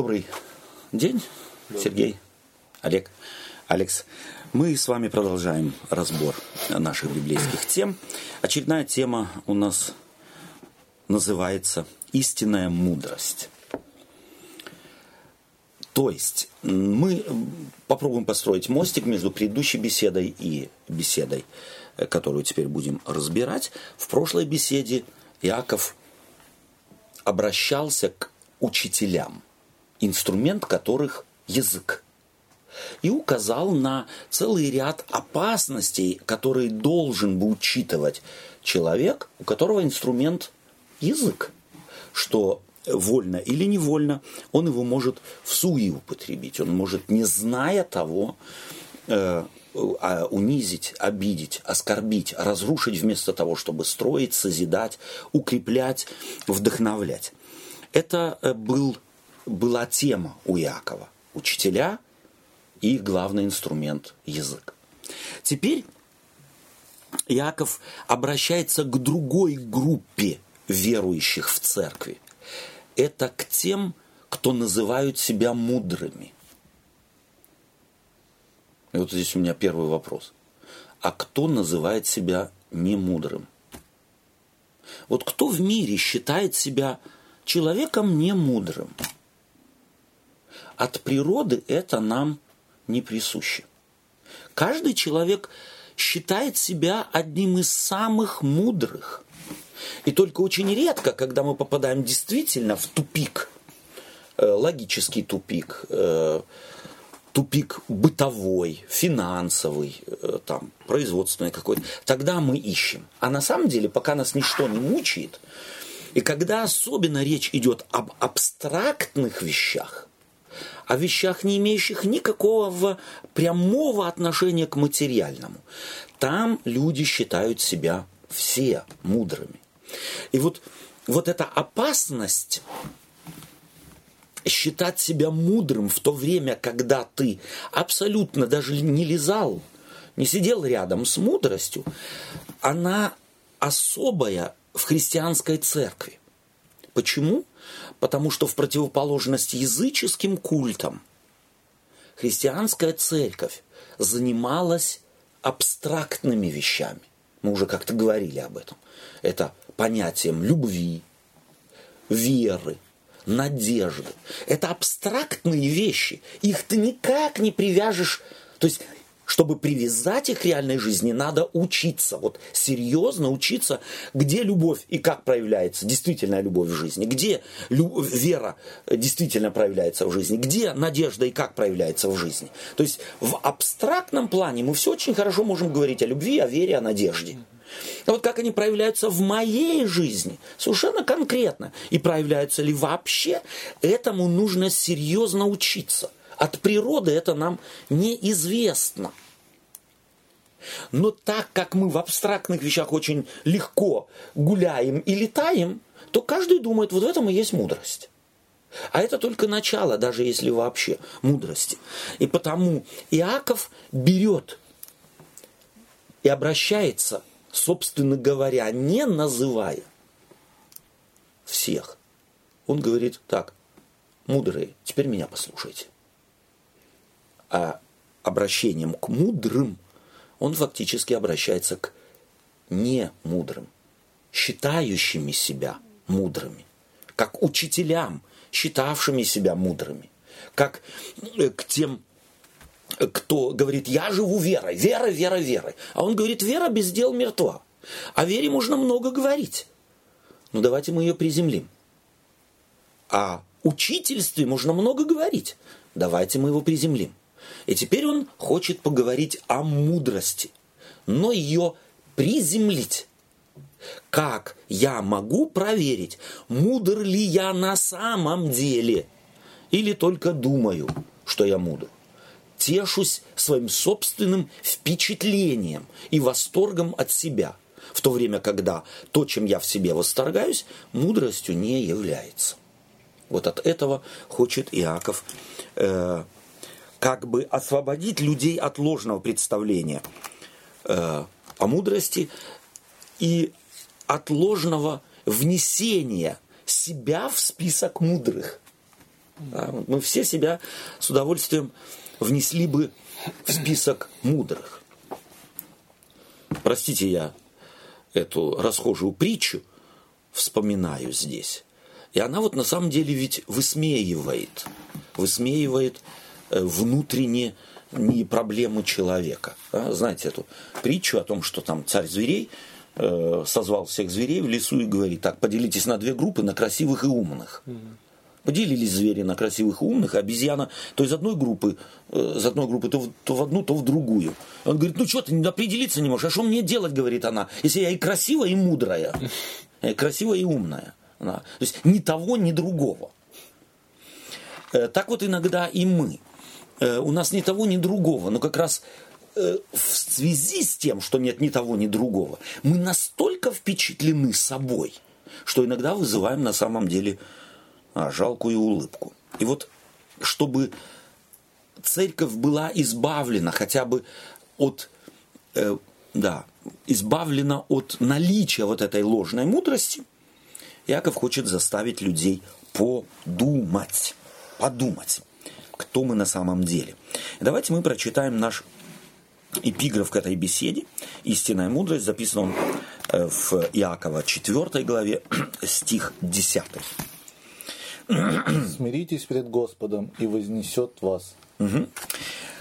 Добрый день, Сергей, Олег, Алекс. Мы с вами продолжаем разбор наших библейских тем. Очередная тема у нас называется «Истинная мудрость». То есть мы попробуем построить мостик между предыдущей беседой и беседой, которую теперь будем разбирать. В прошлой беседе Иаков обращался к учителям, инструмент которых язык. И указал на целый ряд опасностей, которые должен бы учитывать человек, у которого инструмент язык, что вольно или невольно он его может в суе употребить, он может, не зная того, э, а, унизить, обидеть, оскорбить, разрушить вместо того, чтобы строить, созидать, укреплять, вдохновлять. Это э, был, была тема у Якова. Учителя – и главный инструмент – язык. Теперь Яков обращается к другой группе верующих в церкви. Это к тем, кто называют себя мудрыми. И вот здесь у меня первый вопрос. А кто называет себя немудрым? Вот кто в мире считает себя человеком немудрым? От природы это нам не присуще. Каждый человек считает себя одним из самых мудрых. И только очень редко, когда мы попадаем действительно в тупик, э, логический тупик, э, тупик бытовой, финансовый, э, там, производственный какой-то, тогда мы ищем. А на самом деле, пока нас ничто не мучает, и когда особенно речь идет об абстрактных вещах, о вещах, не имеющих никакого прямого отношения к материальному. Там люди считают себя все мудрыми. И вот, вот эта опасность считать себя мудрым в то время, когда ты абсолютно даже не лизал, не сидел рядом с мудростью, она особая в христианской церкви. Почему? Потому что в противоположность языческим культам христианская церковь занималась абстрактными вещами. Мы уже как-то говорили об этом. Это понятием любви, веры, надежды. Это абстрактные вещи. Их ты никак не привяжешь. То есть чтобы привязать их к реальной жизни, надо учиться, вот серьезно учиться, где любовь и как проявляется действительно любовь в жизни, где лю- вера действительно проявляется в жизни, где надежда и как проявляется в жизни. То есть в абстрактном плане мы все очень хорошо можем говорить о любви, о вере, о надежде. А вот как они проявляются в моей жизни, совершенно конкретно, и проявляются ли вообще, этому нужно серьезно учиться – от природы это нам неизвестно. Но так как мы в абстрактных вещах очень легко гуляем и летаем, то каждый думает, вот в этом и есть мудрость. А это только начало, даже если вообще мудрости. И потому Иаков берет и обращается, собственно говоря, не называя всех. Он говорит так, мудрые, теперь меня послушайте а обращением к мудрым, он фактически обращается к немудрым, считающими себя мудрыми, как учителям, считавшими себя мудрыми, как э, к тем, кто говорит, я живу верой, вера, вера, вера. А он говорит, вера без дел мертва. О вере можно много говорить. Ну давайте мы ее приземлим. О учительстве можно много говорить. Давайте мы его приземлим. И теперь он хочет поговорить о мудрости, но ее приземлить. Как я могу проверить, мудр ли я на самом деле, или только думаю, что я мудр? Тешусь своим собственным впечатлением и восторгом от себя, в то время, когда то, чем я в себе восторгаюсь, мудростью не является. Вот от этого хочет Иаков э, как бы освободить людей от ложного представления э, о мудрости и от ложного внесения себя в список мудрых. Да, мы все себя с удовольствием внесли бы в список мудрых. Простите, я эту расхожую притчу вспоминаю здесь. И она вот на самом деле ведь высмеивает, высмеивает э, внутренние не проблемы человека. Да? Знаете эту притчу о том, что там царь зверей э, созвал всех зверей в лесу и говорит, так, поделитесь на две группы, на красивых и умных. Поделились звери на красивых и умных, а обезьяна то из одной группы, э, из одной группы то в, то в одну, то в другую. Он говорит, ну что ты определиться не можешь, а что мне делать, говорит она, если я и красивая, и мудрая, и красивая и умная. Да. То есть ни того, ни другого. Э, так вот иногда и мы. Э, у нас ни того, ни другого, но как раз э, в связи с тем, что нет ни того, ни другого, мы настолько впечатлены собой, что иногда вызываем на самом деле а, жалкую улыбку. И вот, чтобы церковь была избавлена хотя бы от, э, да, избавлена от наличия вот этой ложной мудрости, Яков хочет заставить людей подумать, подумать, кто мы на самом деле. Давайте мы прочитаем наш эпиграф к этой беседе. Истинная мудрость записан он э, в Иакова 4 главе, стих 10. Смиритесь пред Господом, и вознесет вас. Угу.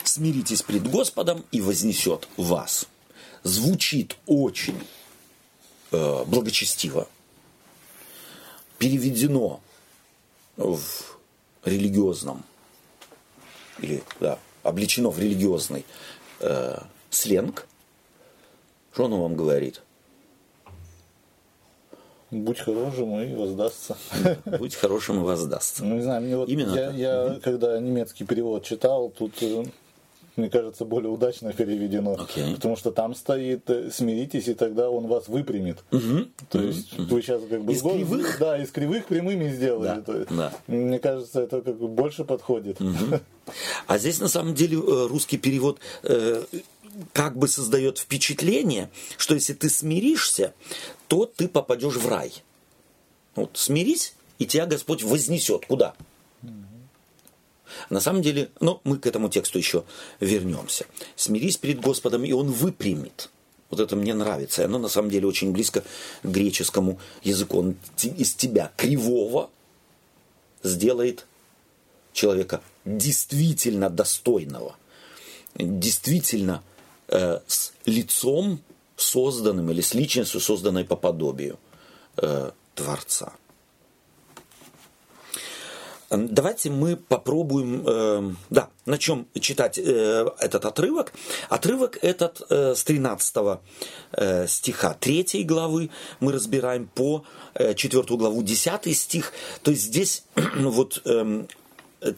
Смиритесь пред Господом, и вознесет вас. Звучит очень э, благочестиво, переведено в религиозном или да, обличено в религиозный э, сленг, что оно вам говорит? Будь хорошим и воздастся. Будь хорошим и воздастся. Ну, не знаю, мне вот Именно я, я когда немецкий перевод читал, тут э, мне кажется, более удачно переведено. Okay. Потому что там стоит э, «смиритесь, и тогда он вас выпрямит». Угу. То есть угу. вы сейчас как бы... Из кривых? Да, из кривых прямыми сделали. Да. То есть, да. Мне кажется, это как бы больше подходит. Угу. А здесь на самом деле э, русский перевод э, как бы создает впечатление, что если ты смиришься, то ты попадешь в рай. Вот смирись, и тебя Господь вознесет. Куда? На самом деле, ну, мы к этому тексту еще вернемся. Смирись перед Господом, и Он выпрямит. Вот это мне нравится. И оно на самом деле очень близко к греческому языку. Он из тебя кривого сделает человека действительно достойного, действительно э, с лицом созданным или с личностью, созданной по подобию э, Творца. Давайте мы попробуем, э, да, на чем читать э, этот отрывок. Отрывок этот э, с 13 э, стиха 3 главы мы разбираем по э, 4 главу 10 стих. То есть здесь вот э,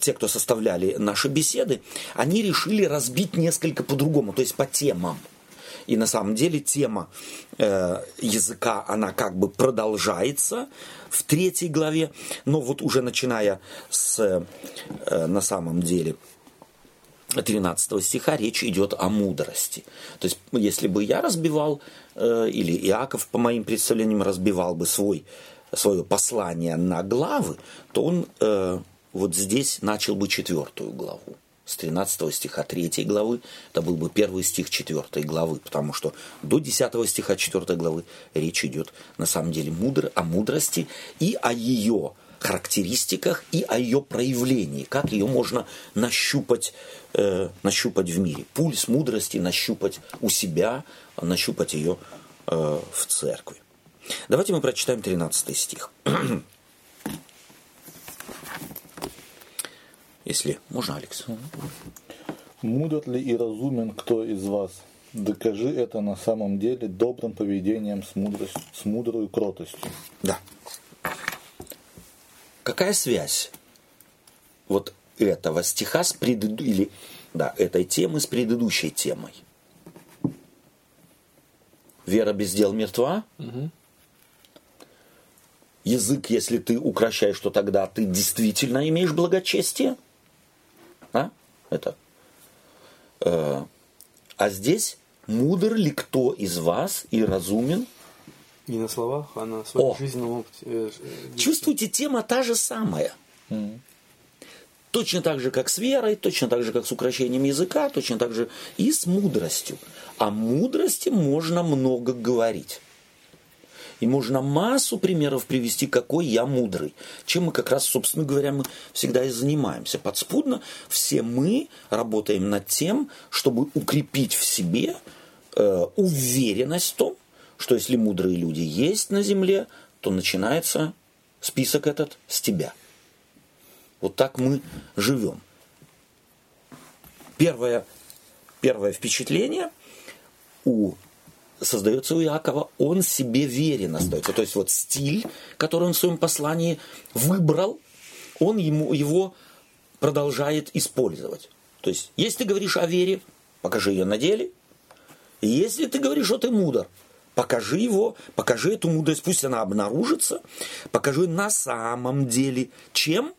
те, кто составляли наши беседы, они решили разбить несколько по-другому, то есть по темам. И на самом деле тема э, языка, она как бы продолжается в третьей главе, но вот уже начиная с, э, на самом деле, 13 стиха речь идет о мудрости. То есть, если бы я разбивал, э, или Иаков, по моим представлениям, разбивал бы свой, свое послание на главы, то он э, вот здесь начал бы четвертую главу с 13 стиха 3 главы, это был бы первый стих 4 главы, потому что до 10 стиха 4 главы речь идет на самом деле мудр, о мудрости и о ее характеристиках и о ее проявлении, как ее можно нащупать, э, нащупать в мире. Пульс мудрости нащупать у себя, нащупать ее э, в церкви. Давайте мы прочитаем 13 стих. Если можно, Алекс. Мудр ли и разумен кто из вас? Докажи это на самом деле добрым поведением с, мудрость, с мудрой кротостью. Да. Какая связь вот этого стиха с предыду... или да, этой темы с предыдущей темой? Вера без дел мертва. Угу. Язык, если ты укращаешь, то тогда ты действительно имеешь благочестие. А? Это. Э, а здесь мудр ли кто из вас и разумен? Не на словах, а на своем О. жизненном опыте. Э, Чувствуете, тема та же самая. Mm. Точно так же, как с верой, точно так же, как с украшением языка, точно так же и с мудростью. О мудрости можно много говорить. И можно массу примеров привести, какой я мудрый. Чем мы как раз, собственно говоря, мы всегда и занимаемся. Подспудно все мы работаем над тем, чтобы укрепить в себе э, уверенность в том, что если мудрые люди есть на земле, то начинается список этот с тебя. Вот так мы живем. Первое, первое впечатление у создается у Иакова, он себе верен остается. То есть вот стиль, который он в своем послании выбрал, он ему, его продолжает использовать. То есть, если ты говоришь о вере, покажи ее на деле. Если ты говоришь, что ты мудр, покажи его, покажи эту мудрость, пусть она обнаружится, покажи на самом деле, чем?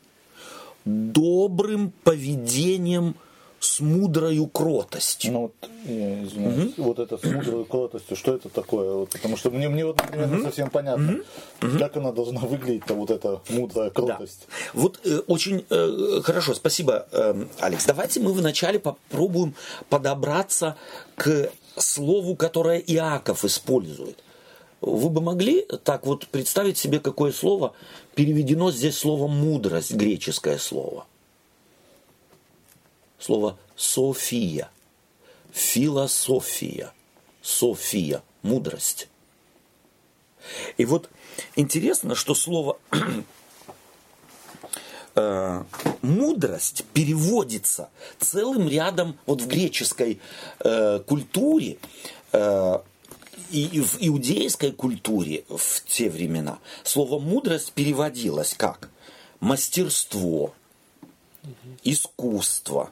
Добрым поведением с мудрою кротостью. Ну, вот, я извиняюсь, угу. вот это с мудрой кротостью, что это такое? Вот, потому что мне, мне вот, например, угу. не совсем понятно, угу. как она должна выглядеть-то, вот эта мудрая кротость. Да. Вот э, очень э, хорошо, спасибо, э, Алекс. Давайте мы вначале попробуем подобраться к слову, которое Иаков использует. Вы бы могли так вот представить себе, какое слово переведено здесь словом мудрость, греческое слово? Слово София, философия, София, мудрость. И вот интересно, что слово э, мудрость переводится целым рядом вот в греческой э, культуре э, и в иудейской культуре в те времена. Слово мудрость переводилось как мастерство, искусство,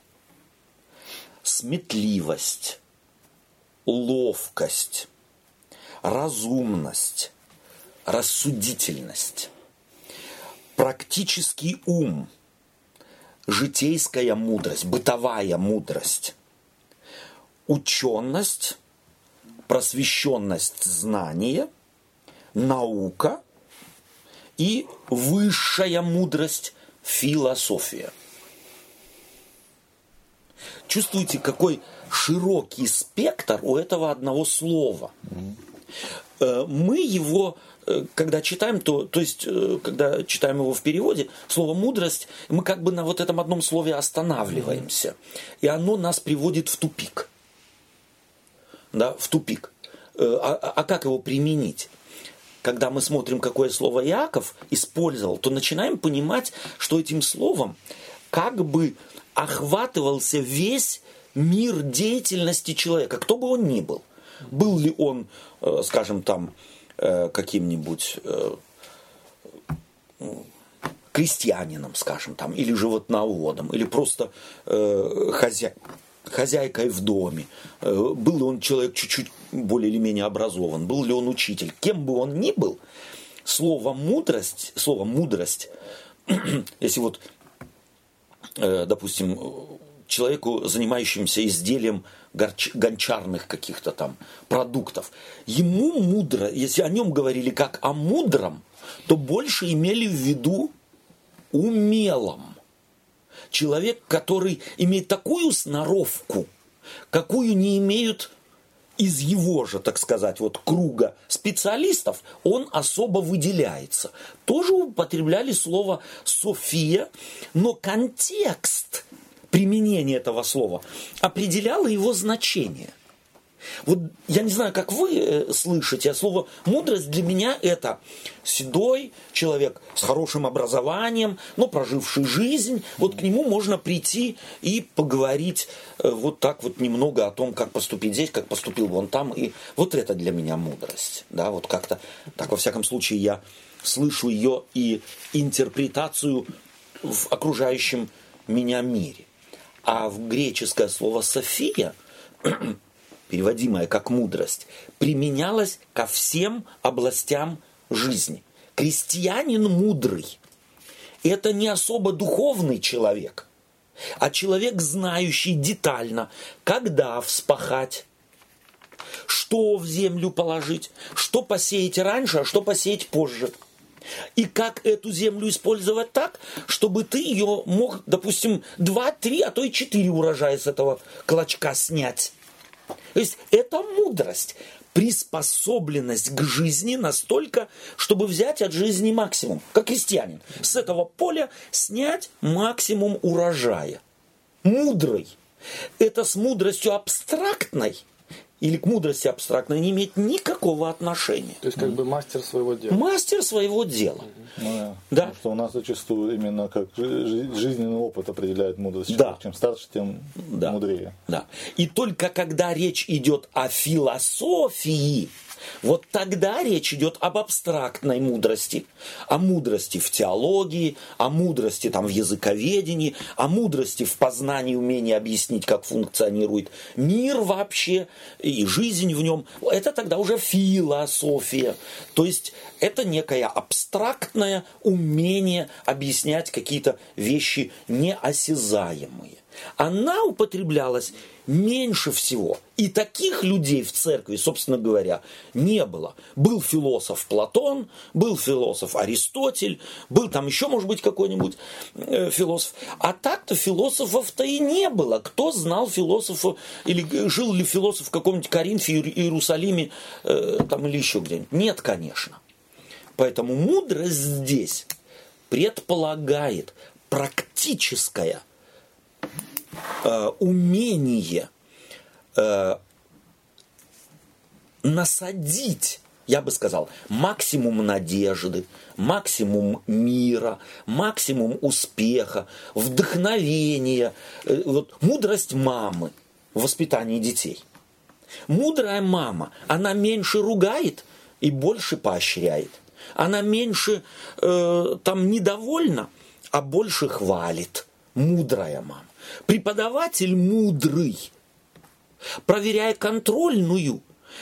сметливость, ловкость, разумность, рассудительность практический ум, житейская мудрость, бытовая мудрость, ученость, просвещенность знания, наука и высшая мудрость философия. Чувствуете, какой широкий спектр у этого одного слова. Э, мы его Э, когда читаем, то, то есть, э, когда читаем его в переводе, слово мудрость, мы как бы на вот этом одном слове останавливаемся. И оно нас приводит в тупик. Да, в тупик. А, а, а как его применить? Когда мы смотрим, какое слово Иаков использовал, то начинаем понимать, что этим словом как бы охватывался весь мир деятельности человека, кто бы он ни был. Был ли он, скажем, там, Э, каким-нибудь э, крестьянином, скажем, там, или животноводом, или просто э, хозя... хозяйкой в доме. Э, был ли он человек чуть-чуть более или менее образован, был ли он учитель, кем бы он ни был, слово мудрость, слово мудрость, если вот, э, допустим, человеку, занимающемуся изделием гончарных каких-то там продуктов. Ему мудро, если о нем говорили как о мудром, то больше имели в виду умелом. Человек, который имеет такую сноровку, какую не имеют из его же, так сказать, вот круга специалистов, он особо выделяется. Тоже употребляли слово «София», но контекст – применение этого слова определяло его значение. Вот я не знаю, как вы э, слышите, а слово мудрость для меня это седой человек с хорошим образованием, но проживший жизнь. Вот к нему можно прийти и поговорить э, вот так вот немного о том, как поступить здесь, как поступил вон там. И вот это для меня мудрость. Да, вот как-то так, во всяком случае, я слышу ее и интерпретацию в окружающем меня мире. А в греческое слово «софия», переводимое как «мудрость», применялось ко всем областям жизни. Крестьянин мудрый – это не особо духовный человек, а человек, знающий детально, когда вспахать, что в землю положить, что посеять раньше, а что посеять позже. И как эту землю использовать так, чтобы ты ее мог, допустим, 2, 3, а то и 4 урожая с этого клочка снять. То есть это мудрость, приспособленность к жизни настолько, чтобы взять от жизни максимум, как крестьянин. С этого поля снять максимум урожая. Мудрый. Это с мудростью абстрактной – или к мудрости абстрактной не имеет никакого отношения. То есть как бы мастер своего дела. Мастер своего дела. Ну, да. да. Потому что у нас зачастую именно как жизненный опыт определяет мудрость. Да. Чем старше, тем да. мудрее. Да. И только когда речь идет о философии, вот тогда речь идет об абстрактной мудрости, о мудрости в теологии, о мудрости там, в языковедении, о мудрости в познании, умении объяснить, как функционирует мир вообще и жизнь в нем. Это тогда уже философия. То есть это некое абстрактное умение объяснять какие-то вещи неосязаемые. Она употреблялась меньше всего. И таких людей в церкви, собственно говоря, не было. Был философ Платон, был философ Аристотель, был там еще, может быть, какой-нибудь э, философ. А так-то философов-то и не было. Кто знал философа, или жил ли философ в каком-нибудь Коринфе, Иерусалиме, э, там, или еще где-нибудь? Нет, конечно. Поэтому мудрость здесь предполагает практическое – умение э, насадить, я бы сказал, максимум надежды, максимум мира, максимум успеха, вдохновения, э, вот, мудрость мамы в воспитании детей. Мудрая мама, она меньше ругает и больше поощряет. Она меньше э, там недовольна, а больше хвалит. Мудрая мама. Преподаватель мудрый, проверяя контрольную,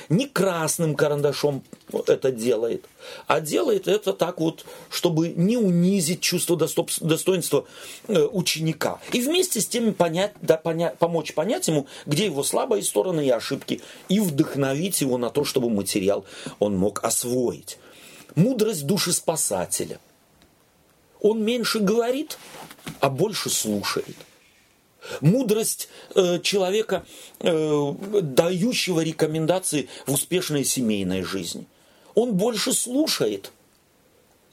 не красным карандашом это делает, а делает это так вот, чтобы не унизить чувство достоинства э, ученика. И вместе с тем понять, да, понять, помочь понять ему, где его слабые стороны и ошибки, и вдохновить его на то, чтобы материал он мог освоить. Мудрость души спасателя. Он меньше говорит, а больше слушает мудрость э, человека, э, дающего рекомендации в успешной семейной жизни. Он больше слушает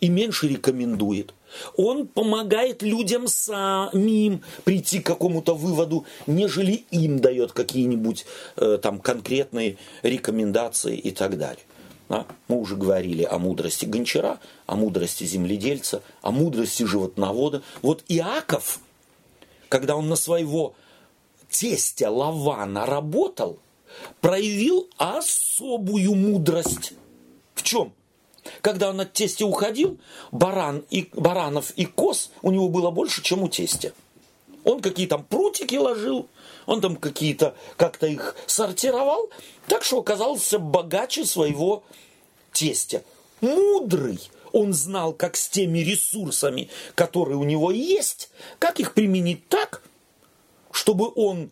и меньше рекомендует. Он помогает людям самим прийти к какому-то выводу, нежели им дает какие-нибудь э, там конкретные рекомендации и так далее. Да? Мы уже говорили о мудрости гончара, о мудрости земледельца, о мудрости животновода. Вот Иаков – когда он на своего тестя Лавана работал, проявил особую мудрость. В чем? Когда он от тестя уходил, баран и, баранов и коз у него было больше, чем у тестя. Он какие там прутики ложил, он там какие-то, как-то их сортировал, так что оказался богаче своего тестя. Мудрый, он знал, как с теми ресурсами, которые у него есть, как их применить так, чтобы он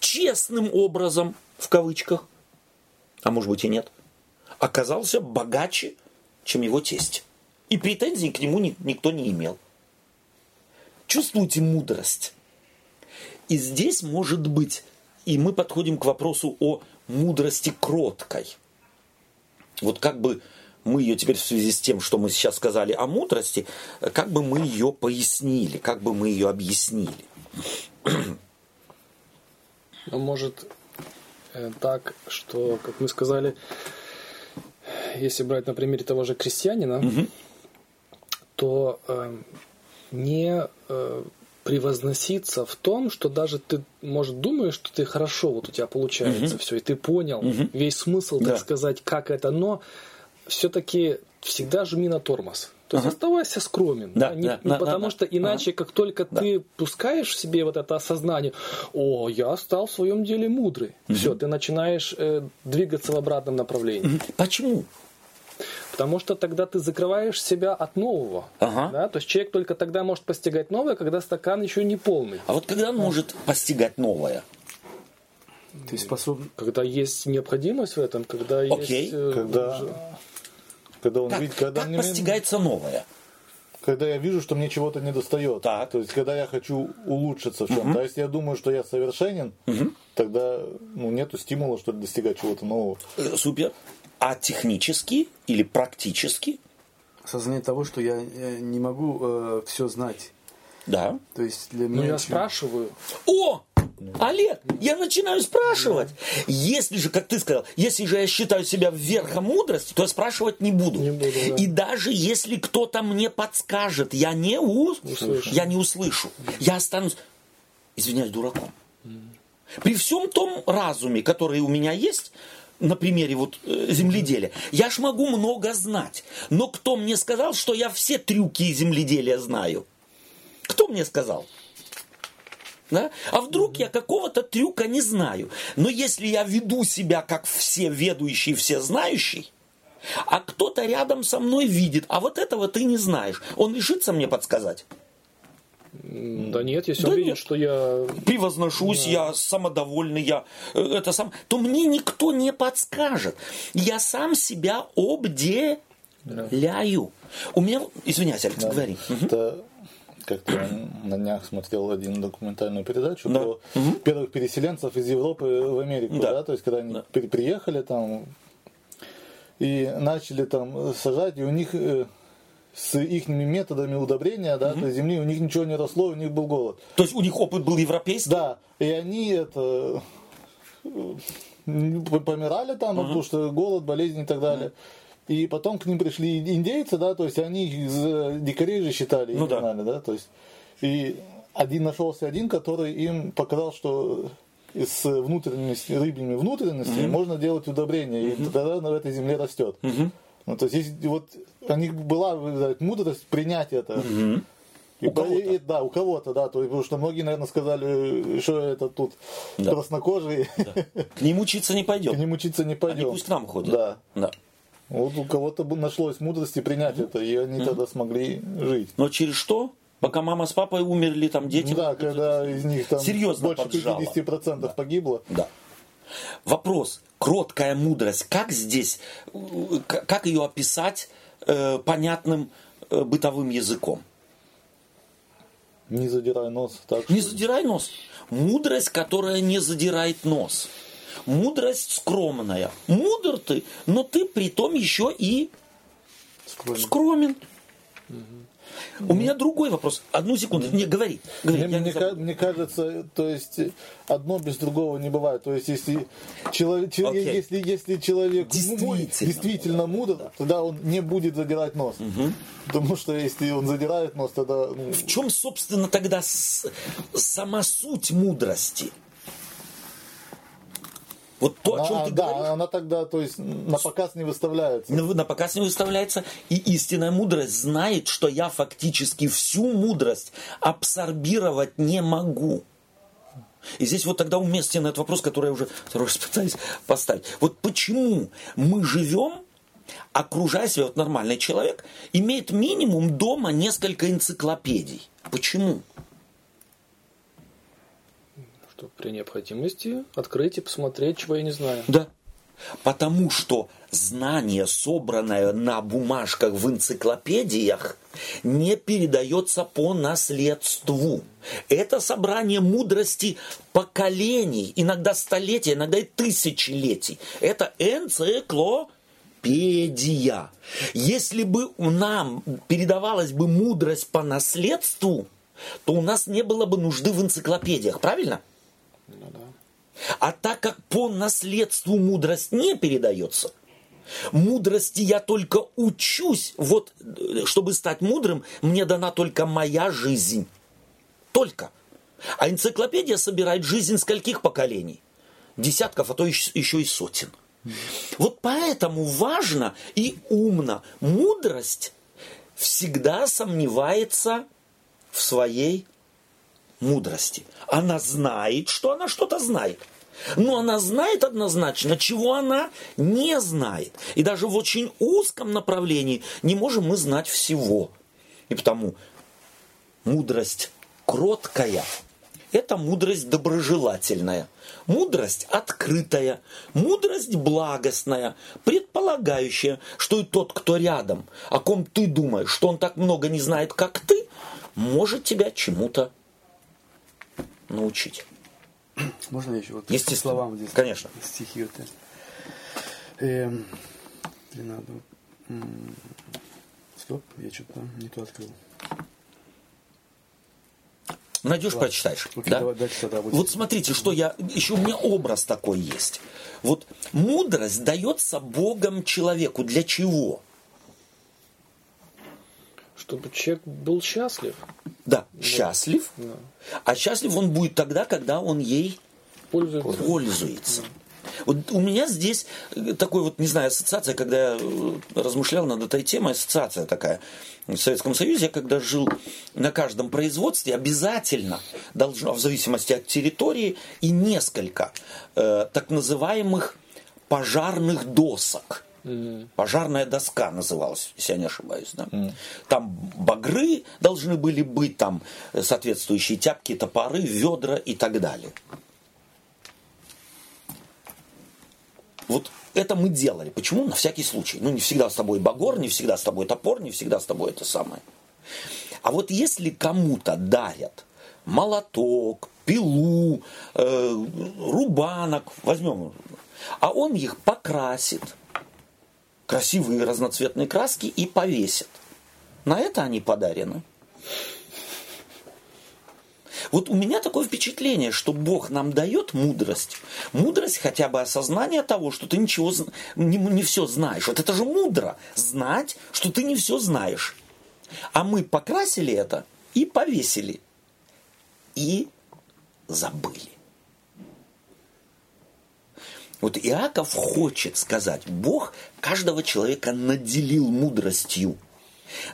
честным образом, в кавычках, а может быть и нет, оказался богаче, чем его тесть. И претензий к нему никто не имел. Чувствуйте мудрость. И здесь может быть, и мы подходим к вопросу о мудрости кроткой. Вот как бы мы ее теперь в связи с тем, что мы сейчас сказали о мудрости, как бы мы ее пояснили, как бы мы ее объяснили. Ну, может э, так, что, как мы сказали, если брать на примере того же крестьянина, угу. то э, не э, превозноситься в том, что даже ты, может, думаешь, что ты хорошо, вот у тебя получается угу. все, и ты понял угу. весь смысл, так да. сказать, как это, но все-таки всегда жми на тормоз. То есть ага. оставайся скромен. Да, да? Не, да, не да, потому да, что иначе, ага. как только да. ты пускаешь в себе вот это осознание, о, я стал в своем деле мудрый. Угу. Все, ты начинаешь э, двигаться в обратном направлении. Почему? Потому что тогда ты закрываешь себя от нового. Ага. Да? То есть человек только тогда может постигать новое, когда стакан еще не полный. А вот когда он может постигать новое? Ты способен... Когда есть необходимость в этом, когда okay. есть... Э, когда Когда он как, видит, когда как мне- постигается новое? Когда я вижу, что мне чего-то не достает. Так. То есть, когда я хочу улучшиться в чем-то. А если я думаю, что я совершенен, тогда ну, нету стимула, что ли, достигать чего-то нового. Э, Супер. А технически или практически? Осознание того, что я э, не могу все знать. Да. То есть для Ну, меня... я очень- спрашиваю. О! Олег, я начинаю спрашивать. Если же, как ты сказал, если же я считаю себя верхом мудрости, то я спрашивать не буду. Не буду, да. И даже если кто-то мне подскажет, я не, у... Услышу. я не услышу. Я останусь, извиняюсь, дураком. При всем том разуме, который у меня есть, на примере вот э, земледелия, я ж могу много знать. Но кто мне сказал, что я все трюки земледелия знаю? Кто мне сказал? Да? А вдруг я какого-то трюка не знаю. Но если я веду себя как все ведущий, все знающий, а кто-то рядом со мной видит, а вот этого ты не знаешь, он решится мне подсказать? Да нет, если Да он нет. видит, что я... превозношусь, я самодовольный, я э, это сам, то мне никто не подскажет. Я сам себя обделяю. У меня, извиняюсь, Алекс, говори. Мгм. Это как-то на днях смотрел один документальную передачу Да. про первых переселенцев из Европы в Америку, Да. да, то есть когда они Да. при- приехали там и начали там сажать, и у них э, с их методами удобрения, да, то есть земли, у них ничего не росло, у них был голод. То есть у них опыт был европейский? Да, и они это э, помирали там, потому что голод, болезни и так далее. И потом к ним пришли индейцы, да, то есть они их за дикарей же считали, Ну да. знали, да, то есть и один нашелся один, который им показал, что с внутренними с рыбьими внутренностями можно делать удобрения, и тогда на этой земле растет. Ну, то есть, если вот у них была знаете, мудрость принять это. И У кого-то. и- да, у кого-то, да, то есть, потому что многие, наверное, сказали, что это тут Да. краснокожие, К ним учиться не к пойдем. ним учиться не Они пойдем. пусть к нам ходят. Да. Да. Вот у кого-то нашлось мудрости принять это, и они тогда смогли жить. Но через что? Пока мама с папой умерли, там дети. Да, когда из них там Серьезно больше поджало. 50% погибло. Да. Вопрос. Кроткая мудрость. Как здесь, как ее описать э, понятным э, бытовым языком? Не задирай нос. Так Не что- задирай нос. Мудрость, которая не задирает нос. Мудрость скромная. Мудр ты, но ты при том еще и Скромен. скромен. У меня другой вопрос. Одну секунду. Не, говори. говори. Мне, мне ка- мне кажется, то есть одно без другого не бывает. То есть если человек, Окей. если, если человек Действительно действительно мудр, тогда он не будет задирать нос. Потому что если он задирает нос, тогда ну, В чем, собственно, тогда с- сама суть мудрости? Вот то, о чем она, ты да, говоришь, она тогда, то есть на показ не выставляется. на, на показ не выставляется, и истинная мудрость знает, что я фактически всю мудрость абсорбировать не могу. И здесь вот тогда уместен этот вопрос, который я уже второй раз пытаюсь поставить. Вот почему мы живем, окружая себя, вот нормальный человек, имеет минимум дома несколько энциклопедий. Почему? Что при необходимости открыть и посмотреть, чего я не знаю. Да. Потому что знание, собранное на бумажках в энциклопедиях, не передается по наследству. Это собрание мудрости поколений, иногда столетий, иногда и тысячелетий. Это энциклопедия. Если бы нам передавалась бы мудрость по наследству, то у нас не было бы нужды в энциклопедиях, правильно? Ну да. А так как по наследству мудрость не передается, мудрости я только учусь, вот, э, чтобы стать мудрым, мне дана только моя жизнь. Только. А энциклопедия собирает жизнь скольких поколений? Десятков, а то еще и сотен. Вот поэтому важно и умно. Мудрость всегда сомневается в своей мудрости. Она знает, что она что-то знает. Но она знает однозначно, чего она не знает. И даже в очень узком направлении не можем мы знать всего. И потому мудрость кроткая это мудрость доброжелательная, мудрость открытая, мудрость благостная, предполагающая, что и тот, кто рядом, о ком ты думаешь, что он так много не знает, как ты, может тебя чему-то научить. Можно еще вот Естественно. словам здесь? Конечно. Стихи вот. Эм, не надо. М, Стоп, я что-то не то открыл. Найдешь, прочитаешь. Окей, да? давай дальше тогда. Вот смотрите, что я... Еще у меня образ такой есть. Вот мудрость дается Богом человеку. Для чего? Чтобы человек был счастлив. Да, счастлив. Да. А счастлив он будет тогда, когда он ей Пользуется. пользуется. Вот у меня здесь э, такой вот, не знаю, ассоциация, когда я э, размышлял над этой темой, ассоциация такая. В Советском Союзе, я когда жил на каждом производстве, обязательно должно, в зависимости от территории, и несколько э, так называемых пожарных досок. Пожарная доска называлась, если я не ошибаюсь. Да? Там багры должны были быть, там э, соответствующие тяпки, топоры, ведра и так далее. Вот это мы делали. Почему? На всякий случай. Ну, не всегда с тобой багор, не всегда с тобой топор, не всегда с тобой это самое. А вот если кому-то дарят молоток, пилу, э, рубанок, возьмем, а он их покрасит, красивые разноцветные краски и повесит. На это они подарены. Вот у меня такое впечатление, что Бог нам дает мудрость. Мудрость хотя бы осознание того, что ты ничего не, не все знаешь. Вот это же мудро, знать, что ты не все знаешь. А мы покрасили это и повесили. И забыли. Вот Иаков хочет сказать, Бог каждого человека наделил мудростью.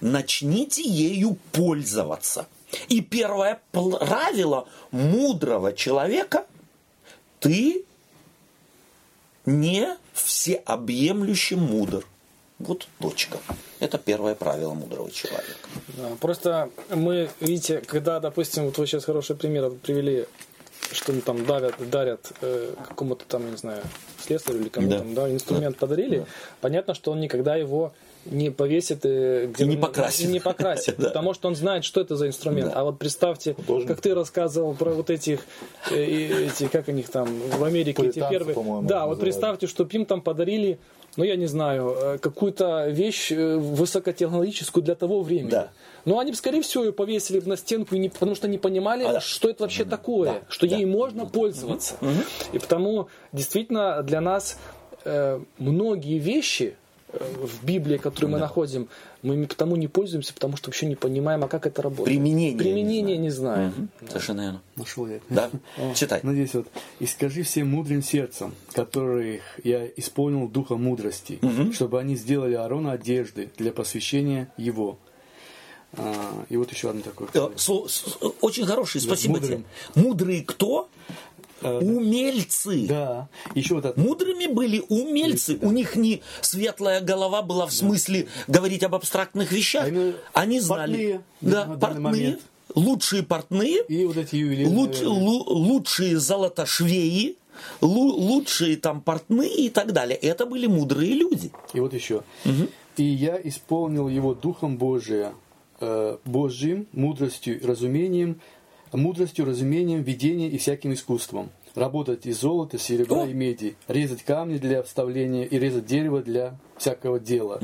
Начните ею пользоваться. И первое правило мудрого человека – ты не всеобъемлюще мудр. Вот точка. Это первое правило мудрого человека. Да, просто мы, видите, когда, допустим, вот вы сейчас хороший пример привели, что там давят, дарят э, какому-то там, я не знаю, слесарю или кому Да. там, да, инструмент подарили, понятно, что он никогда его не повесит э, где И не покрасит. и не покрасит, Да. потому что он знает, что это за инструмент. Да. А вот представьте, Художник. как ты рассказывал про вот этих, э, и эти, как они там в Америке эти первые, да, вот представьте, что им там подарили, ну я не знаю, э, какую-то вещь э, высокотехнологическую для того времени. Да. Но они бы, скорее всего, ее повесили бы на стенку, потому что не понимали, А, да. что это вообще такое, Да, что да. ей можно пользоваться. И потому действительно для нас э, многие вещи в Библии, которые мы находим, мы ими потому не пользуемся, потому что вообще не понимаем, а как это работает. Применение Применение не не знаем. Мгм. Совершенно верно. Нашел я. Да? Читай. Ну, здесь вот. «И скажи всем мудрым сердцем, которых я исполнил духа мудрости, чтобы они сделали Аарона одежды для посвящения его». А, и вот еще одно такое. Э, Очень хороший, спасибо мудрым. тебе. Мудрые кто? Э, Умельцы. Да. Еще вот это. Мудрыми были умельцы. У них не светлая голова была в смысле говорить об абстрактных вещах. Именно Они знали. портные да, на портные. момент. Лучшие портные. И вот эти ювелирные. луч- лу- лучшие золотошвеи. лу- лучшие там портные и так далее. Это были мудрые люди. И вот еще. И я исполнил его духом Божия, э, Божьим, мудростью, разумением, мудростью, разумением, видением и всяким искусством. Работать из золота, серебра О! и меди, резать камни для вставления и резать дерево для всякого дела.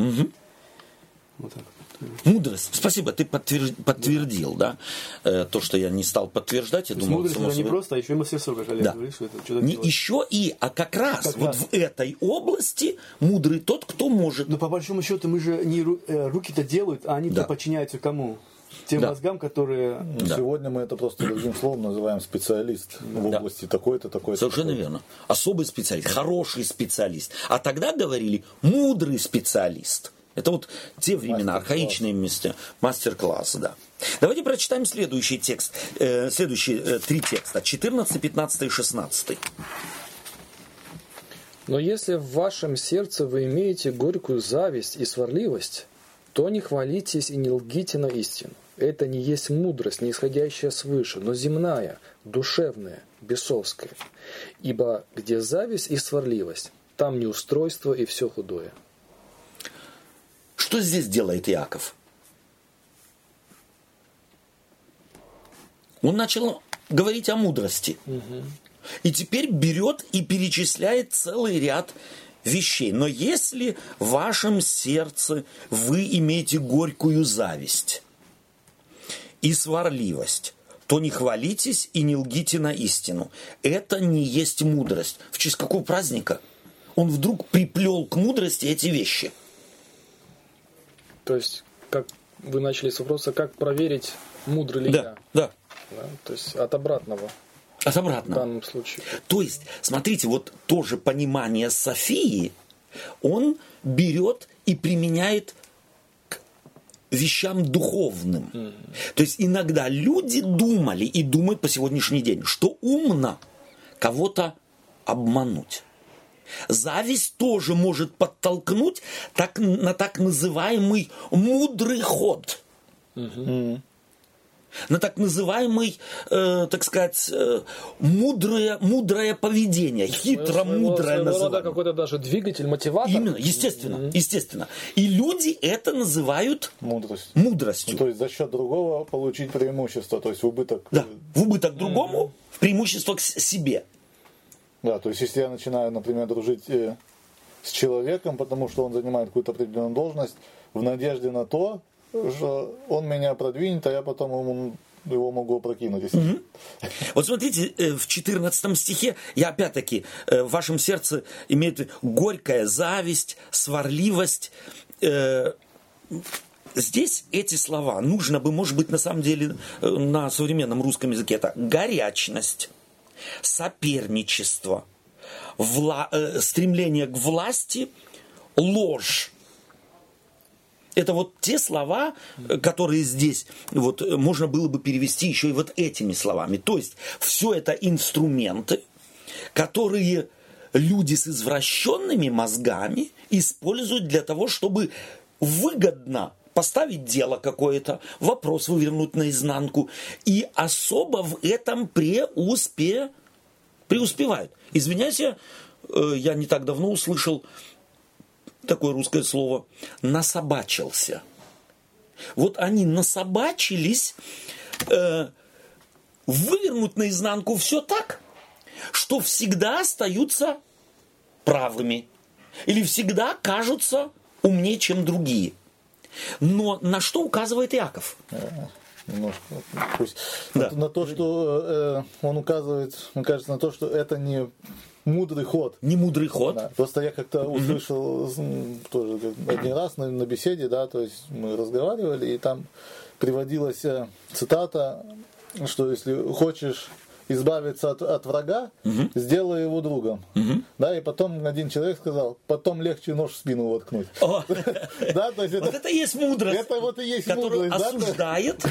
Вот так. Мудрость. Спасибо, ты подтвер- подтвердил, да, э, то, что я не стал подтверждать. Я То думал, мудрость это не просто, а еще и мастерство, как Олег Да. говорит, что это что-то Не делать. еще и, а как раз Как вот раз. в этой области мудрый тот, кто может. Но по большому счету мы же не ру- э, руки-то делают, а они-то Да. подчиняются кому? Тем Да. мозгам, которые... Да. Сегодня мы это просто другим словом называем специалист в Да. области такой-то, такой-то. Совершенно такой-то. верно. Особый специалист, хороший специалист. А тогда говорили мудрый специалист. Это вот те времена, архаичные места. Мастер-класс, да. Давайте прочитаем следующий текст. э, следующие э, три текста. 14, 15 и 16. Но если в вашем сердце вы имеете горькую зависть и сварливость, то не хвалитесь и не лгите на истину. Это не есть мудрость, не исходящая свыше, но земная, душевная, бесовская. Ибо где зависть и сварливость, там неустройство и все худое. Что здесь делает Иаков? Он начал говорить о мудрости. И теперь берет и перечисляет целый ряд вещей. Но если в вашем сердце вы имеете горькую зависть и сварливость, то не хвалитесь и не лгите на истину. Это не есть мудрость. В честь какого праздника? Он вдруг приплел к мудрости эти вещи. То есть, как вы начали с вопроса, как проверить, мудрый ли Да, я? да. Да, То есть от обратного От в обратного. данном случае. То есть, смотрите, вот тоже понимание Софии, он берет и применяет вещам духовным. То есть иногда люди думали и думают по сегодняшний день, что умно кого-то обмануть. Зависть тоже может подтолкнуть так, на так называемый мудрый ход. На так называемый, э, так сказать, э, мудрое, мудрое поведение, хитро мудрое Своего рода называемое. какой-то даже двигатель, мотиватор. Именно, естественно, естественно. И люди это называют Мудрость. мудростью. То есть за счет другого получить преимущество, то есть в убыток. Да, в убыток другому, в преимущество к себе. Да, то есть если я начинаю, например, дружить э, с человеком, потому что он занимает какую-то определенную должность, в надежде на то, что он меня продвинет, а я потом ему, его могу опрокинуть. Если... Вот смотрите, э, в 14 стихе, я опять-таки, э, в вашем сердце имеет горькая зависть, сварливость. Э, Здесь эти слова нужно бы, может быть, на самом деле на современном русском языке это горячность, соперничество, вла- стремление к власти, ложь. Это вот те слова, э, которые здесь вот, э, можно было бы перевести еще и вот этими словами. То есть все это инструменты, которые люди с извращенными мозгами используют для того, чтобы выгодно поставить дело какое-то, вопрос вывернуть наизнанку, и особо в этом преуспе... преуспевают. Извиняюсь, я, э, я не так давно услышал такое русское слово, насобачился. Вот они насобачились э, вывернуть наизнанку все так, что всегда остаются правыми. Или всегда кажутся умнее, чем другие. Но на что указывает Иаков? Немножко. Пусть. Да. На, на то, что э, он указывает, мне кажется, на то, что это не мудрый ход. Не мудрый ход. Да. Просто я как-то услышал тоже один раз на, на беседе, да, то есть мы разговаривали, и там приводилась э, цитата, что если хочешь избавиться от, от врага, сделай его другом. Да, и потом один человек сказал, потом легче нож в спину воткнуть. О, Да, то есть вот это, и есть мудрость. это вот и есть мудрость, осуждает,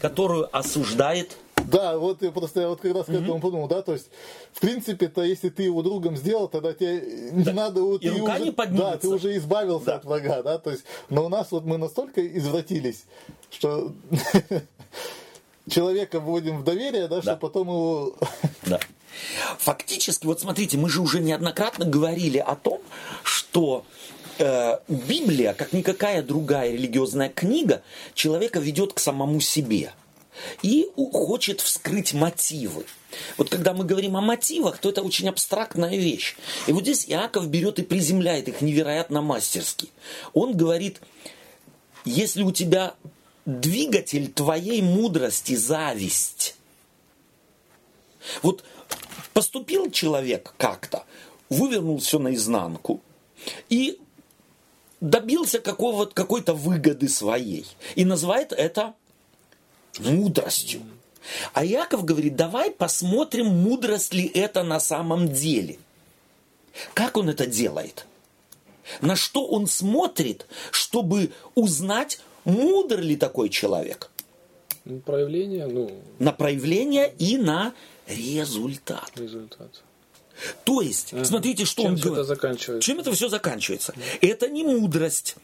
которую осуждает Да, вот я просто я вот как раз к этому подумал, да, то есть, в принципе-то, если ты его другом сделал, тогда тебе не надо... вот И рука уже, не поднимется. Да, ты уже избавился Да. от врага, да, то есть, но у нас вот мы настолько извратились, что человека вводим в доверие, да, что потом его... Да. Фактически, вот смотрите, мы же уже неоднократно говорили о том, что э, Библия, как никакая другая религиозная книга, человека ведет к самому себе и хочет вскрыть мотивы. Вот когда мы говорим о мотивах, то это очень абстрактная вещь. И вот здесь Иаков берет и приземляет их невероятно мастерски. Он говорит, если у тебя двигатель твоей мудрости зависть, вот поступил человек как-то, вывернул все наизнанку и добился какого, какой-то выгоды своей и называет это мудростью. А Яков говорит, давай посмотрим, мудрость ли это на самом деле. Как он это делает? На что он смотрит, чтобы узнать, мудр ли такой человек? Ну, Проявление, ну, На проявление и на результат. результат. То есть, смотрите, что Чем он все это говорит. заканчивается? Чем это все заканчивается? Это не мудрость,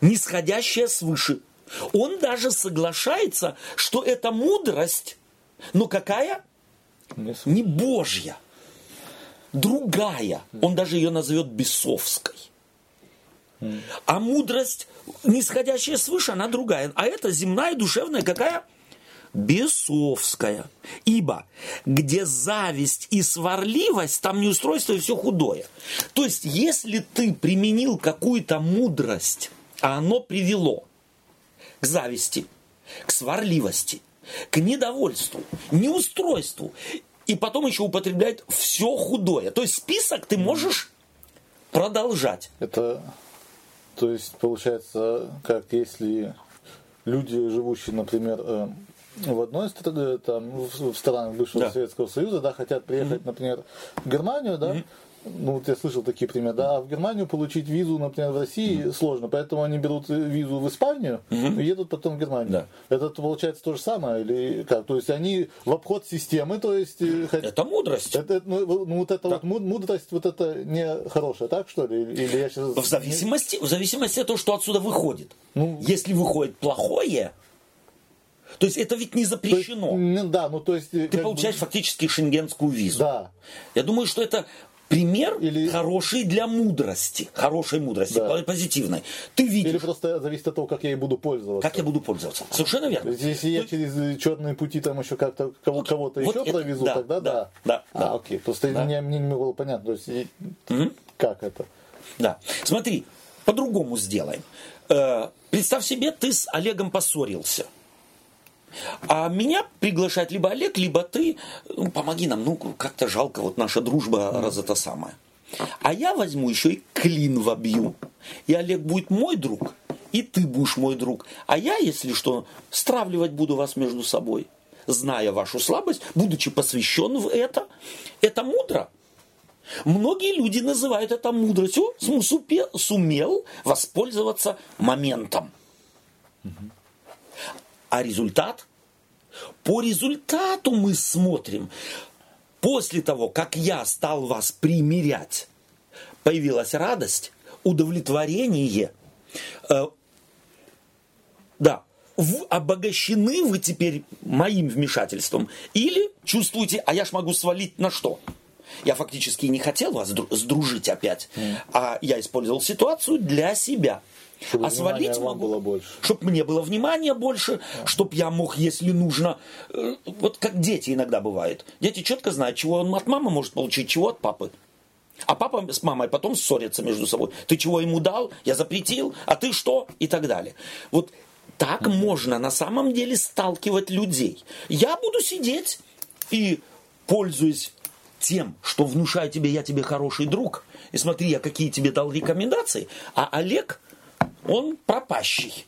нисходящая свыше. Он даже соглашается, что это мудрость, но какая? Не Божья, другая. Он даже ее назовет бесовской. А мудрость, нисходящая свыше, она другая. А это земная, душевная, какая? Бесовская. Ибо где зависть и сварливость, там неустройство и все худое. То есть, если ты применил какую-то мудрость, а оно привело к зависти, к сварливости, к недовольству, неустройству, и потом еще употребляет все худое. То есть список ты можешь продолжать. Это, то есть, получается, как если люди, живущие, например, э, в одной стране, там, в странах бывшего Да. Советского Союза, да, хотят приехать, например, в Германию, да, ну, вот я слышал такие примеры, да, а в Германию получить визу, например, в России сложно, поэтому они берут э, визу в Испанию и едут потом в Германию. Да. Это получается то же самое, или как? То есть они в обход системы, то есть... э, хот- Это мудрость. это, ну, ну, вот это вот муд- мудрость, вот это не хорошая, так что ли? Или я сейчас... В зависимости, в зависимости от того, что отсюда выходит. Ну- Если выходит плохое, то есть это ведь не То есть, запрещено. да, ну то есть... Ты получаешь фактически шенгенскую визу. Да. Я думаю, что это пример Или- хороший для мудрости. Хорошей мудрости, Да. позитивной. Ты Или видишь, просто зависит от того, как я ей буду пользоваться. как я буду пользоваться. Совершенно То верно. если я через черные пути там еще как-то кого- кого-то вот еще это- провезу, да, тогда да, да. да, а, да. окей. Просто Да. мне, мне не было понятно, то есть, и- как это. Да. Смотри, по-другому сделаем. Э, представь себе, ты с Олегом поссорился. А меня приглашает либо Олег, либо ты, ну, помоги нам, ну, как-то жалко, вот наша дружба раз это самое. А я возьму еще и клин вобью. И Олег будет мой друг, и ты будешь мой друг. А я, если что, стравливать буду вас между собой. Зная вашу слабость, будучи посвящен в это, это мудро. Многие люди называют это мудростью, сумел воспользоваться моментом. А результат? По результату мы смотрим. После того, как я стал вас примирять, появилась радость, удовлетворение. Э, да, в- обогащены вы теперь моим вмешательством. Или чувствуете, а я ж могу свалить на что? Я фактически не хотел вас дру- сдружить опять, а я использовал ситуацию для себя. Чтобы а свалить вам могу, было больше. чтобы мне было внимания больше, чтобы я мог, если нужно, э, вот как дети иногда бывает. Дети четко знают, чего он от мамы может получить, чего от папы. А папа с мамой потом ссорятся между собой. Ты чего ему дал? Я запретил, а ты что? И так далее. Вот так можно на самом деле сталкивать людей. Я буду сидеть и, пользуясь тем, что внушаю тебе, я тебе хороший друг, и смотри, я какие тебе дал рекомендации, а Олег, он пропащий.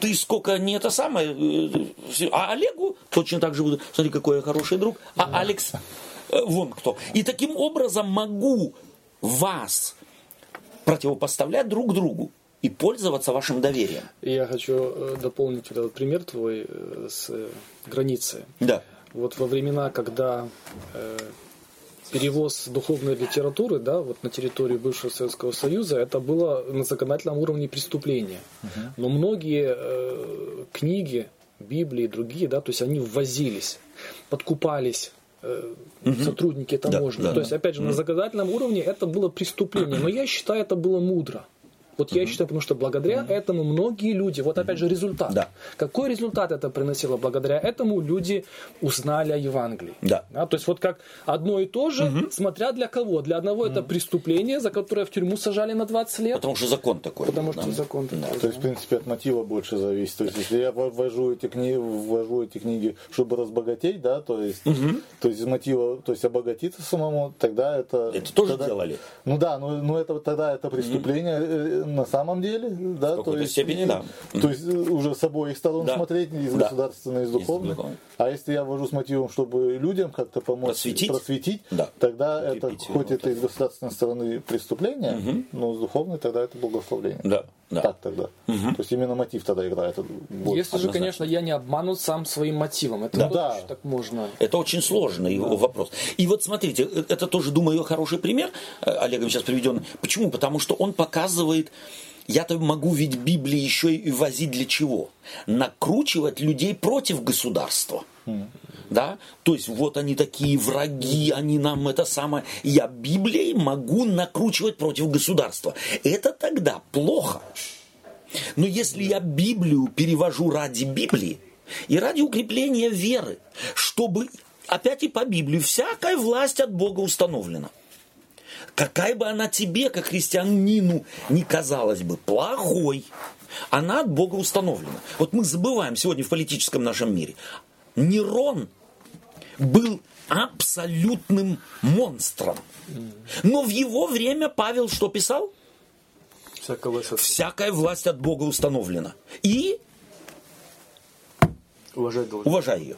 Ты сколько не это самое, э, а Олегу точно так же буду, смотри, какой я хороший друг, а Алекс, э, вон кто. И таким образом могу вас противопоставлять друг другу и пользоваться вашим доверием. Я хочу э, дополнить этот пример твой с границы. Да. Вот во времена, когда перевоз духовной литературы, да, вот на территорию бывшего Советского Союза, это было на законодательном уровне преступления. Но многие э, книги, Библии и другие, да, то есть они ввозились, подкупались э, сотрудники таможни. да, то есть, да. опять же, на законодательном уровне это было преступление. Но я считаю, это было мудро. Вот я считаю, потому что благодаря этому многие люди, вот опять же результат. Да. Какой результат это приносило? Благодаря этому люди узнали о Евангелии. Да. то есть вот как одно и то же, смотря для кого. Для одного это преступление, за которое в тюрьму сажали на 20 лет. Потому что закон такой. Потому да. что закон такой. То есть, в принципе, от мотива больше зависит. То есть, если я ввожу эти книги, ввожу эти книги, чтобы разбогатеть, да, то есть, то есть из мотива, то есть обогатиться самому, тогда это. Это тоже тогда- делали. Ну да, ну, ну это тогда это преступление э, на самом деле, да, то есть. степени, да. То есть э, уже с обоих сторон Да. смотреть, из Да. государственной, из Из духовной. А если я ввожу с мотивом, чтобы людям как-то помочь Просветить. просветить, Да. тогда это Укрепить хоть его, это из государственной стороны преступление, но с духовной тогда это благословление. Да, да. Так тогда. То есть именно мотив тогда играет больше. Если же, конечно, я не обманут сам своим мотивом. Это Да. Да. так можно. Это очень сложный вопрос. И вот смотрите, э, это тоже, думаю, хороший пример, э, Олегом сейчас приведен. Почему? Потому что он показывает Я-то могу ведь Библии еще и возить для чего? Накручивать людей против государства. Да? То есть вот они такие враги, они нам это самое. Я Библией могу накручивать против государства. Это тогда плохо. Но если я Библию перевожу ради Библии и ради укрепления веры, чтобы опять и по Библии всякая власть от Бога установлена. Какая бы она тебе, как христианину, не казалась бы плохой, она от Бога установлена. Вот мы забываем сегодня в политическом нашем мире. Нерон был абсолютным монстром. Но в его время Павел что писал? Всякая власть от, Всякая власть от Бога установлена. И должен. уважай ее.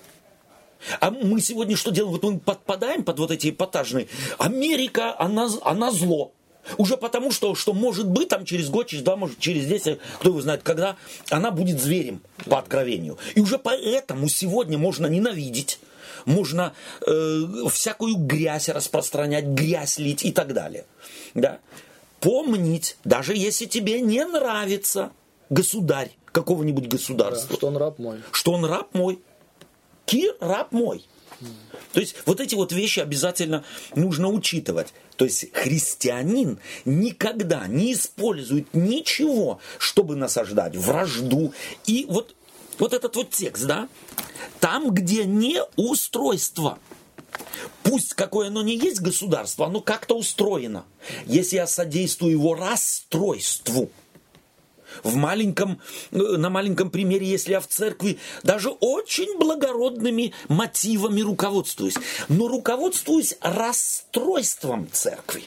А мы сегодня что делаем? Вот мы подпадаем под вот эти эпатажные. Америка, она, она зло. Уже потому, что, что может быть там через год, через два, может через десять, кто его знает, когда она будет зверем по откровению. И уже поэтому сегодня можно ненавидеть, можно э, всякую грязь распространять, грязь лить и так далее. Да? Помнить, даже если тебе не нравится государь какого-нибудь Да, государства, что он раб мой. что он раб мой. Кир раб мой. То есть вот эти вот вещи обязательно нужно учитывать. То есть христианин никогда не использует ничего, чтобы насаждать вражду. И вот, вот этот вот текст, да, там, где не устройство, пусть какое оно не есть государство, оно как-то устроено. Если я содействую его расстройству, в маленьком, э, на маленьком примере, если я в церкви даже очень благородными мотивами руководствуюсь, но руководствуюсь расстройством церкви.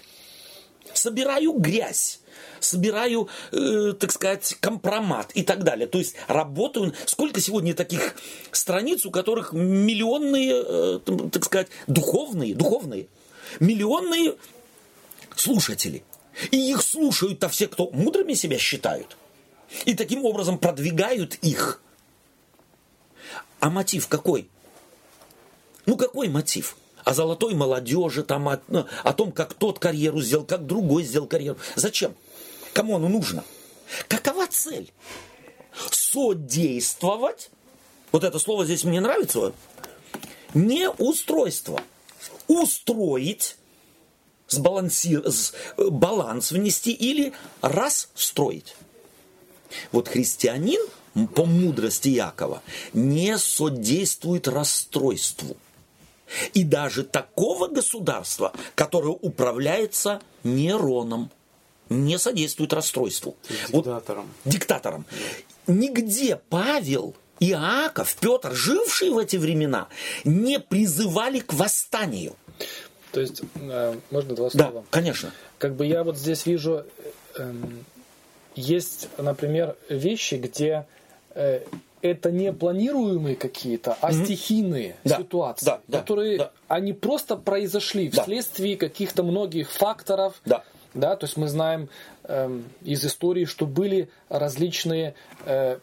Собираю грязь, собираю, э, так сказать, компромат и так далее. То есть работаю... Сколько сегодня таких страниц, у которых миллионные, э, так сказать, духовные, духовные, миллионные слушатели. И их слушают-то все, кто мудрыми себя считают. И таким образом продвигают их. А мотив какой? Ну какой мотив? О золотой молодежи, там, о, ну, о том, как тот карьеру сделал, как другой сделал карьеру. Зачем? Кому оно нужно? Какова цель? Содействовать. Вот это слово здесь мне нравится. Не устройство. Устроить сбалансир, с- э, баланс внести или расстроить. Вот христианин по мудрости Якова не содействует расстройству. И даже такого государства, которое управляется Нероном, не содействует расстройству. Вот Диктатором. диктатором. Нигде Павел, Иаков, Петр, жившие в эти времена, не призывали к восстанию. То есть, э, можно два Да, слова? конечно. Как бы я вот здесь вижу, э, эм, есть, например, вещи, где э, это не планируемые какие-то, а стихийные Да, ситуации, да, да, которые да. они просто произошли Да. вследствие каких-то многих факторов. Да. Да, то есть мы знаем эм, из истории, что были различные э,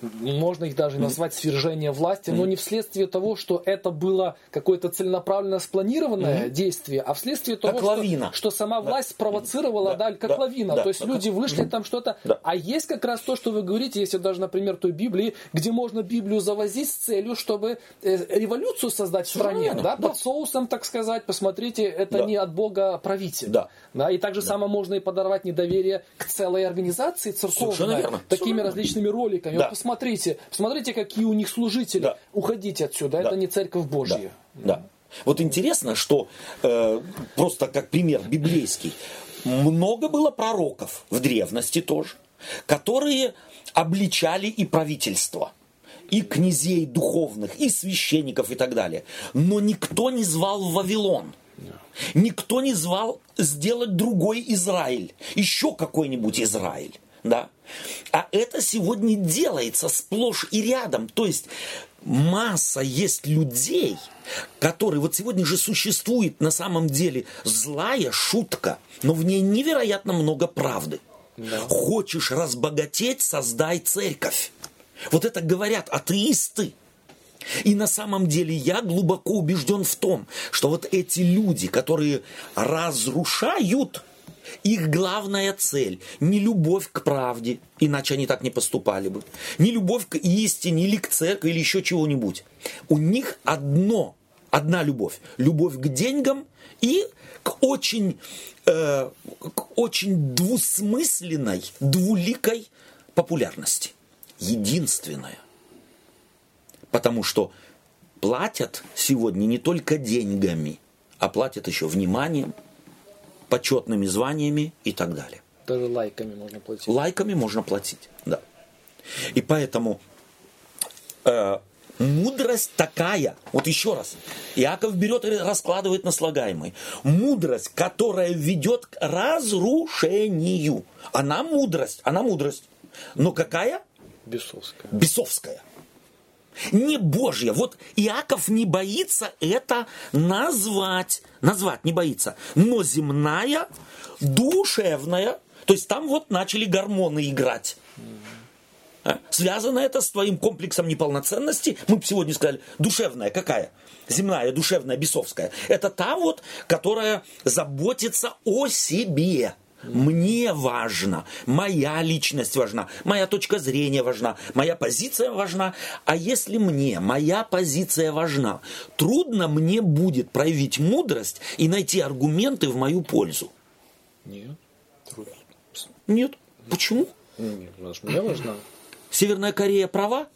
можно их даже назвать свержение власти, но не вследствие того, что это было какое-то целенаправленно спланированное действие, а вследствие того, Как что, лавина. что сама власть спровоцировала, Да, да, как да, лавина. да, то есть да, люди вышли там что-то. Да. А есть как раз то, что вы говорите, если даже, например, той Библии, где можно Библию завозить с целью, чтобы э, революцию создать в стране, да, да. под соусом, так сказать, посмотрите, это Да. не от Бога правитель. Да. Да, и так же само можно и подорвать недоверие к целой организации церковной, такими Совершенно различными роликами. Да. Вот посмотрите, посмотрите, какие у них служители. Да. Уходите отсюда, Да. это не церковь Божья. Да. да. Вот интересно, что э, просто как пример библейский, много было пророков в древности тоже, которые обличали и правительство, и князей духовных, и священников и так далее. Но никто не звал в Вавилон. Никто не звал сделать другой Израиль, еще какой-нибудь Израиль. Да? А это сегодня делается сплошь и рядом. То есть масса есть людей, которые... Вот сегодня же существует на самом деле злая шутка, но в ней невероятно много правды. Хочешь разбогатеть, создай церковь. Вот это говорят атеисты. И на самом деле я глубоко убежден в том, что вот эти люди, которые разрушают Их главная цель не любовь к правде, иначе они так не поступали бы, не любовь к истине или к церкви или еще чего-нибудь. У них одно, одна любовь. Любовь к деньгам и к очень, э, к очень двусмысленной, двуликой популярности. Единственное. Потому что платят сегодня не только деньгами, а платят еще вниманием, почетными званиями и так далее. Даже лайками можно платить. Лайками можно платить, да. И поэтому э, мудрость такая, вот еще раз, Иаков берет и раскладывает на слагаемый. Мудрость, которая ведет к разрушению. Она мудрость, она мудрость. Но какая? Бесовская. Бесовская. Не Божья. Вот Иаков не боится это назвать. Назвать не боится. Но земная, душевная. То есть там вот начали гормоны играть. А? Связано это с твоим комплексом неполноценности. Мы сегодня сказали, душевная какая? Земная, душевная, бесовская. Это та вот, которая заботится о себе. Мне важно, моя личность важна, моя точка зрения важна, моя позиция важна. А если мне моя позиция важна, трудно мне будет проявить мудрость и найти аргументы в мою пользу. Нет. Трудно. Нет. Почему? Нет, потому что мне важна. Северная Корея права?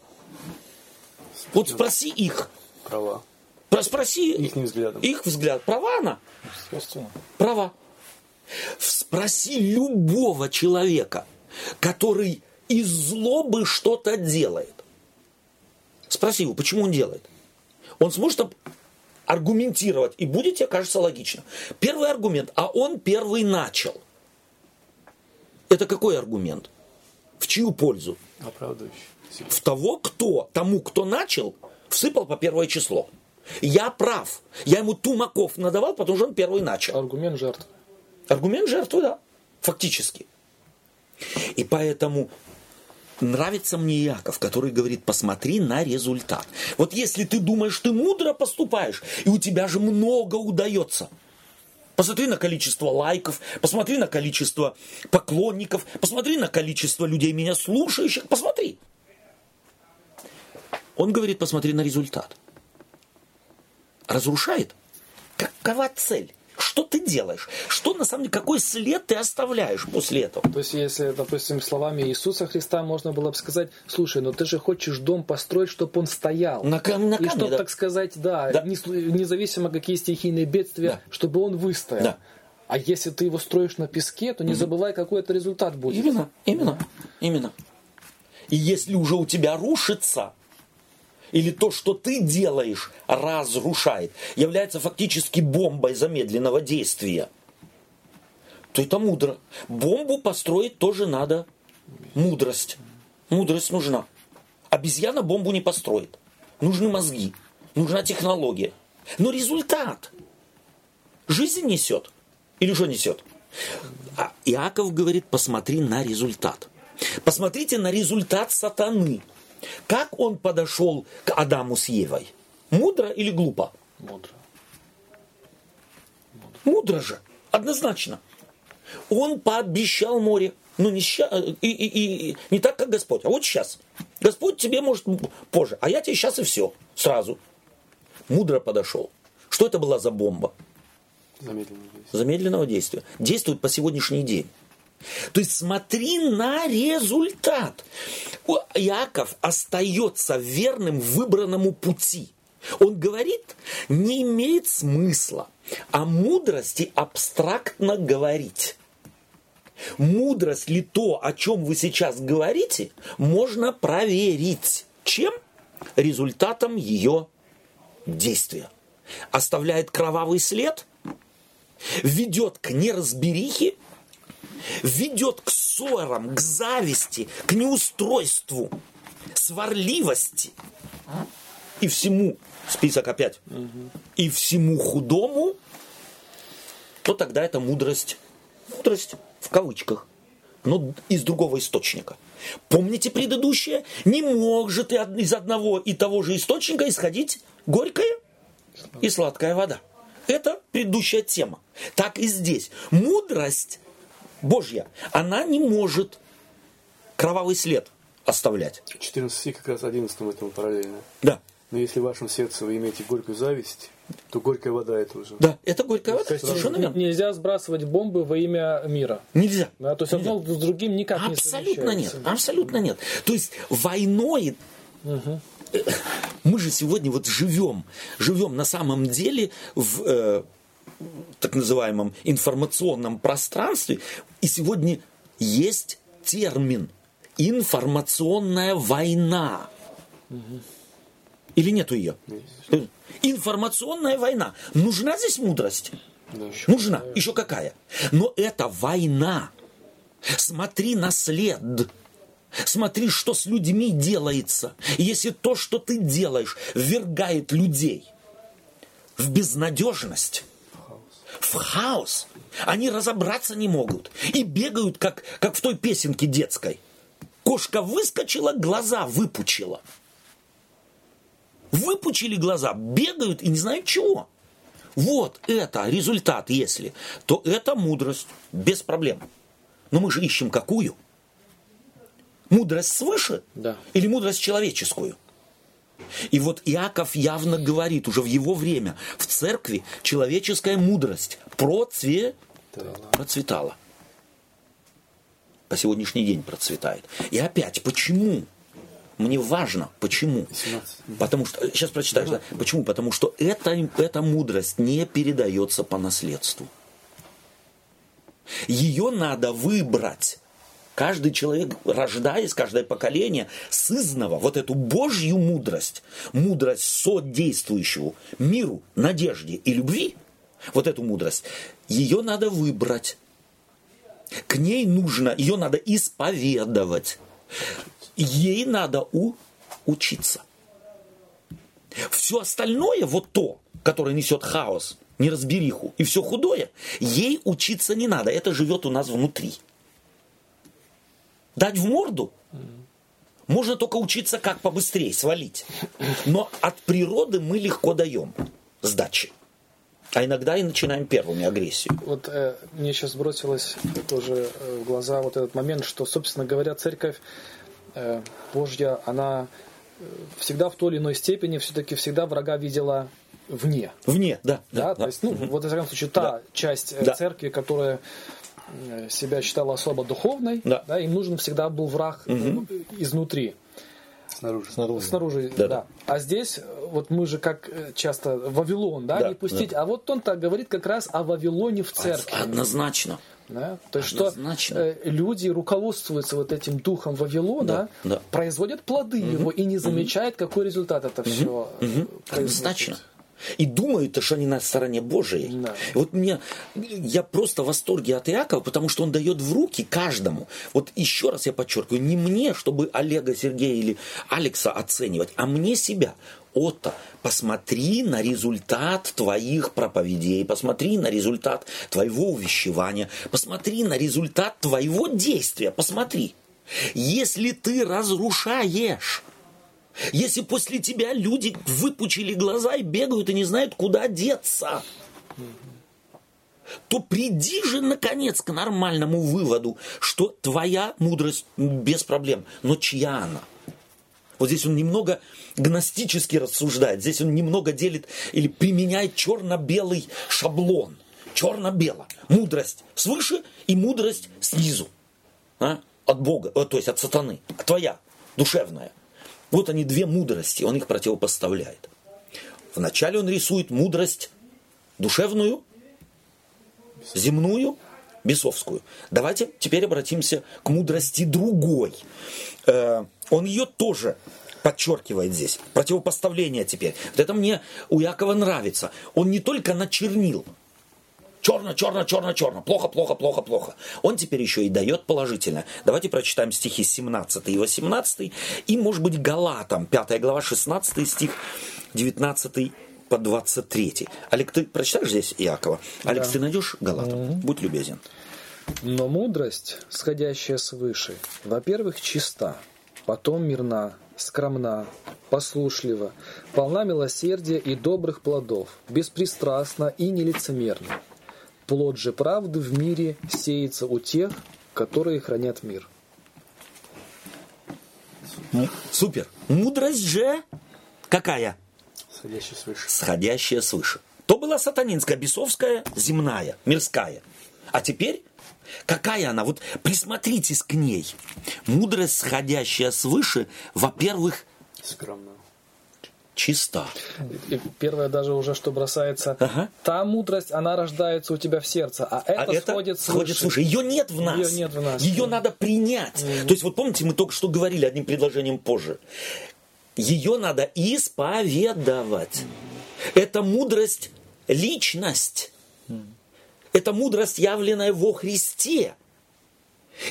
Вот спроси их. Права. Про- Спроси Ихним взглядом. их взгляд. Права она? Естественно. Права. Спроси любого человека, который из злобы что-то делает. Спроси его, почему он делает. Он сможет аргументировать, и будет тебе кажется логично. Первый аргумент, а он первый начал. Это какой аргумент? В чью пользу? Оправдывающий. в того, кто, тому, кто начал, всыпал по первое число. Я прав. Я ему тумаков надавал, потому что он первый начал. Аргумент жертвы. Аргумент жертвы, да, фактически. И поэтому нравится мне Яков, который говорит, посмотри на результат. Вот если ты думаешь, ты мудро поступаешь, и у тебя же много удается. Посмотри на количество лайков, посмотри на количество поклонников, посмотри на количество людей, меня слушающих, посмотри. Он говорит, посмотри на результат. Разрушает. Какова цель? Что ты делаешь? Что на самом деле, какой след ты оставляешь после этого? То есть, если, допустим, словами Иисуса Христа можно было бы сказать, слушай, ну ты же хочешь дом построить, чтобы он стоял. На, кам- на И камне, чтобы, да. так сказать, да, Да. не независимо какие стихийные бедствия, Да. чтобы он выстоял. Да. А если ты его строишь на песке, то не забывай, какой это результат будет. Именно, именно, именно. И если уже у тебя рушится, или то, что ты делаешь, разрушает, является фактически бомбой замедленного действия, то это мудро. Бомбу построить тоже надо мудрость. Мудрость нужна. Обезьяна бомбу не построит. Нужны мозги, нужна технология. Но результат жизнь несет. Или что несет? А Иаков говорит, посмотри на результат. Посмотрите на результат сатаны. Как он подошел к Адаму с Евой? Мудро или глупо? Мудро. Мудро же, однозначно. Он пообещал море. Ну, не, ща- и, и- и- не так, как Господь, а вот сейчас. Господь тебе может позже, а я тебе сейчас и все, сразу. Мудро подошел. Что это была за бомба? Замедленное действие. замедленного действия. Действует по сегодняшний день. То есть смотри на результат. Иаков остается верным выбранному пути. Он говорит, не имеет смысла о мудрости абстрактно говорить. Мудрость ли то, о чем вы сейчас говорите, можно проверить. Чем? Результатом ее действия. Оставляет кровавый след – ведет к неразберихе, ведет к ссорам, к зависти, к неустройству, сварливости и всему, список опять, и всему худому, то тогда это мудрость, мудрость в кавычках, но из другого источника. Помните предыдущее? Не может из одного и того же источника исходить горькая и сладкая вода. Это предыдущая тема. Так и здесь. Мудрость Божья, она не может кровавый след оставлять. 14 стих как раз 11 этому параллельно. Да. Но если в вашем сердце вы имеете горькую зависть, то горькая вода это уже. Да, это горькая вода, есть совершенно верно. Нельзя сбрасывать бомбы во имя мира. Нельзя. Да, то есть одно с другим никак не Абсолютно нет, абсолютно нет. То есть войной э, мы же сегодня вот живем, живем на самом деле в э, так называемом информационном пространстве, и сегодня есть термин информационная война. Или нету ее? Информационная война. Нужна здесь мудрость? Нужна. Еще какая? Но это война. Смотри на след. Смотри, что с людьми делается. Если то, что ты делаешь, ввергает людей в безнадежность, в хаос, они разобраться не могут. И бегают, как, как в той песенке детской. Кошка выскочила, глаза выпучила. Выпучили глаза, бегают и не знают чего. Вот это результат, если, то это мудрость, без проблем. Но мы же ищем какую? Мудрость свыше Да. или мудрость человеческую? И вот Иаков явно говорит уже в его время, в церкви человеческая мудрость процве... процветала. По сегодняшний день процветает. И опять, почему? Мне важно, почему? 17. Потому что, сейчас прочитаешь, да? Почему? Потому что эта, эта мудрость не передается по наследству. Ее надо выбрать. Каждый человек, рождаясь, каждое поколение, сызнова вот эту Божью мудрость, мудрость содействующего миру, надежде и любви, вот эту мудрость, ее надо выбрать. К ней нужно, ее надо исповедовать. Ей надо у, учиться. Все остальное, вот то, которое несет хаос, неразбериху и все худое, ей учиться не надо. Это живет у нас внутри. Дать в морду можно только учиться, как побыстрее свалить. Но от природы мы легко даем сдачи. А иногда и начинаем первыми агрессию. Вот э, мне сейчас бросилось тоже э, в глаза вот этот момент, что, собственно говоря, церковь э, Божья, она э, всегда в той или иной степени все-таки всегда врага видела вне. Вне, да. Да, да, то есть, ну, вот, в всяком случае, та Да. часть э, Да. церкви, которая себя считала особо духовной, Да. им нужен всегда был враг э, изнутри. Снаружи. Снаружи. Снаружи, Да, да. да. А здесь, э, вот мы же как э, часто Вавилон, да, Да, не пустить. А вот он так говорит как раз о Вавилоне в церкви. Однозначно. Да? То есть, что Однозначно. э, люди руководствуются вот этим духом Вавилона, Да, да. производят плоды его и не замечают, какой результат это все Однозначно. И думают, что они на стороне Божией. Да. Вот мне, я просто в восторге от Иакова, потому что он дает в руки каждому. Вот еще раз я подчеркиваю, не мне, чтобы Олега, Сергея или Алекса оценивать, а мне себя. Отто, посмотри на результат твоих проповедей, посмотри на результат твоего увещевания, посмотри на результат твоего действия, посмотри. Если ты разрушаешь, если после тебя люди выпучили глаза и бегают и не знают, куда деться, то приди же, наконец, к нормальному выводу, что твоя мудрость без проблем. Но чья она? Вот здесь он немного гностически рассуждает, здесь он немного делит или применяет черно-белый шаблон. Черно-бело. Мудрость свыше и мудрость снизу. А? От Бога, э, то есть от сатаны. Твоя, душевная. Вот они две мудрости, он их противопоставляет. Вначале он рисует мудрость душевную, земную, бесовскую. Давайте теперь обратимся к мудрости другой. Э, Он ее тоже подчеркивает здесь. Противопоставление теперь. Вот это мне у Якова нравится. Он не только начернил. Черно, черно, черно, черно. Плохо, плохо, плохо, плохо. Он теперь еще и дает положительное. Давайте прочитаем стихи 17 и 18. И, может быть, Галатам, 5 глава, 16 стих, 19 по 23. Олег, ты прочитаешь здесь Иакова? Алекс, ты найдешь Галатам? Будь любезен. Но мудрость, сходящая свыше, во-первых, чиста, потом мирна, скромна, послушлива, полна милосердия и добрых плодов, беспристрастна и нелицемерна. Плод же правды в мире сеется у тех, которые хранят мир. Супер. Мудрость же какая? Сходящий свыше. Сходящая свыше. То была сатанинская, бесовская, земная, мирская. А теперь какая она? Вот присмотритесь к ней. Мудрость, сходящая свыше, во-первых, Скромно. Чиста. Первое даже уже, что бросается. Ага. Та мудрость, она рождается у тебя в сердце, а это, а это сходит сходит свыше. Ее нет в нас. Ее нет в нас. Ее надо принять. То есть вот помните, мы только что говорили одним предложением позже. Ее надо исповедовать. Это мудрость личность. Это мудрость, явленная во Христе.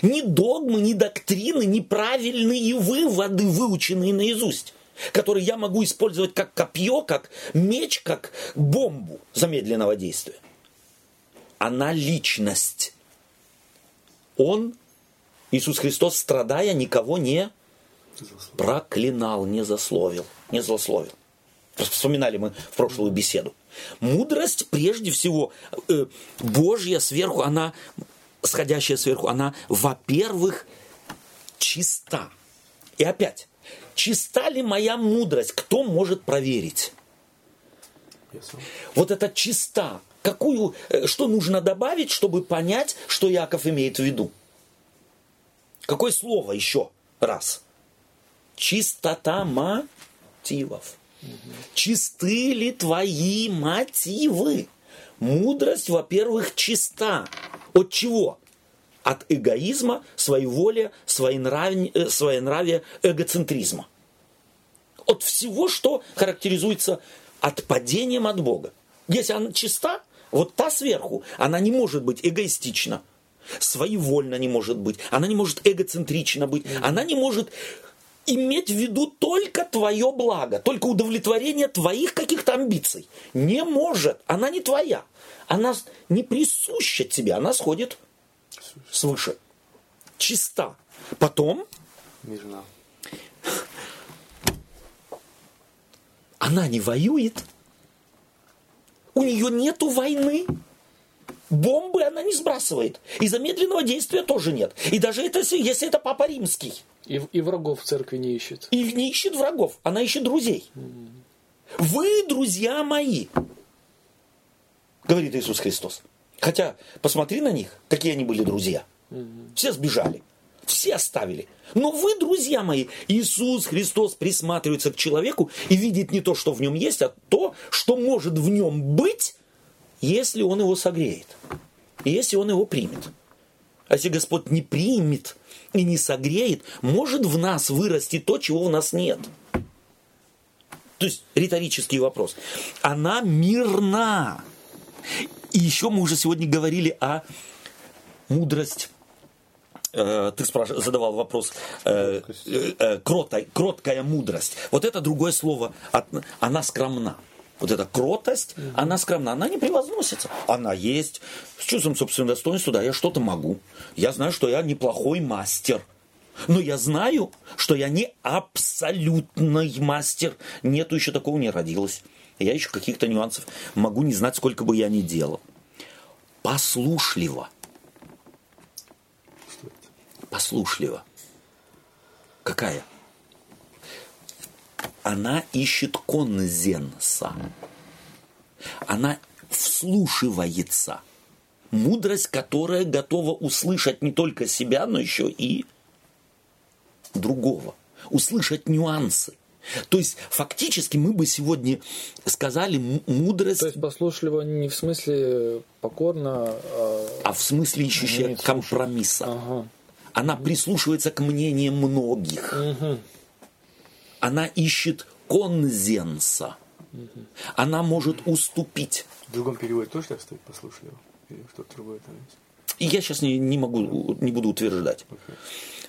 Ни догмы, ни доктрины, ни правильные выводы, выученные наизусть, которые я могу использовать как копье, как меч, как бомбу замедленного действия. Она личность. Он, Иисус Христос, страдая, никого не проклинал, не засловил, не злословил. Вспоминали мы в прошлую беседу. Мудрость, прежде всего, э, Божья сверху, она, сходящая сверху, она, во-первых, чиста. И опять, чиста ли моя мудрость? Кто может проверить? Вот это чиста. Какую, э, что нужно добавить, чтобы понять, что Яков имеет в виду? Какое слово еще раз? Чистота мотивов. Чисты ли твои мотивы? Мудрость, во-первых, чиста. От чего? От эгоизма, своеволия, своенравия, э, своенравия эгоцентризма. От всего, что характеризуется отпадением от Бога. Если она чиста, вот та сверху, она не может быть эгоистична, своевольно не может быть, она не может эгоцентрично быть, она не может иметь в виду только твое благо, только удовлетворение твоих каких-то амбиций. Не может, она не твоя, она не присуща тебе, она сходит свыше. Чиста. Потом Мирно. она не воюет. У нее нету войны. Бомбы она не сбрасывает. И замедленного действия тоже нет. И даже это, если- если это Папа Римский. И, и врагов в церкви не ищет. И не ищет врагов, она ищет друзей. Вы друзья мои, говорит Иисус Христос. Хотя, посмотри на них, какие они были друзья. Все сбежали, все оставили. Но вы, друзья мои, Иисус Христос присматривается к человеку и видит не то, что в нем есть, а то, что может в нем быть, если он его согреет. И если он его примет. А если Господь не примет и не согреет, может в нас вырасти то, чего в нас нет. То есть риторический вопрос. Она мирна. И еще мы уже сегодня говорили о мудрость. Э, Ты спраш- задавал вопрос э, э, э, кроткая мудрость. Вот это другое слово. От- Она скромна. Вот эта кротость, она скромна, она не превозносится. Она есть с чувством собственного достоинства, да, я что-то могу. Я знаю, что я неплохой мастер. Но я знаю, что я не абсолютный мастер. Нету еще такого не родилось. Я еще каких-то нюансов могу не знать, сколько бы я ни делал. Послушливо. Послушливо. Какая? Она ищет конзенса. Она вслушивается. Мудрость, которая готова услышать не только себя, но еще и другого. Услышать нюансы. То есть, фактически, мы бы сегодня сказали мудрость, То есть послушливо не в смысле покорно, а... а в смысле ищущая компромисса. Ага. Она прислушивается к мнениям многих. Мгм. Она ищет конзенса. Она может уступить. В другом переводе тоже так стоит послушливо? Или что-то другое там есть? И я сейчас не, не могу, не буду утверждать.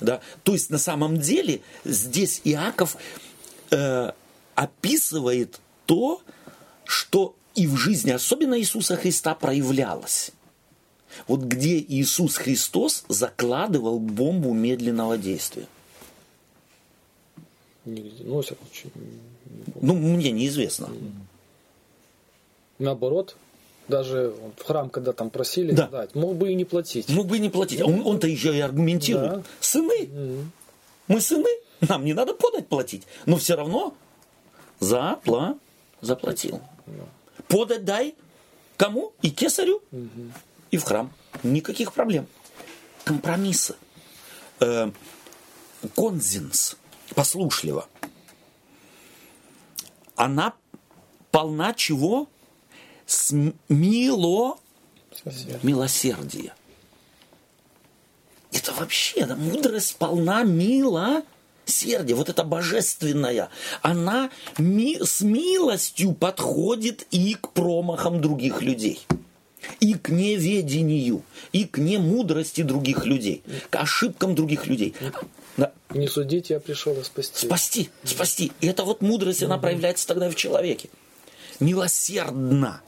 Да? То есть на самом деле здесь Иаков э, описывает то, что и в жизни, особенно Иисуса Христа, проявлялось. Вот где Иисус Христос закладывал бомбу медленного действия. Нигде. Ну, во всяком случае. Ну, мне неизвестно. Наоборот, Даже в храм, когда там просили Да. дать, мог бы и не платить. Мог бы и не платить. Он, он-то еще и аргументирует. Да. Сыны. Мы сыны, нам не надо подать платить. Но все равно запла, заплатил. Подать дай кому? И кесарю, и в храм. Никаких проблем. Компромиссы. Э, конзинс, послушливо. Она полна чего? Смило милосердия. Это вообще, да, мудрость полна милосердия. Вот это божественная. Она ми- с милостью подходит и к промахам других людей. И к неведению, и к немудрости других людей, к ошибкам других людей. Да. Не судите, я пришел и спасти. Спасти, спасти. И эта вот мудрость, она проявляется тогда в человеке. Милосердно.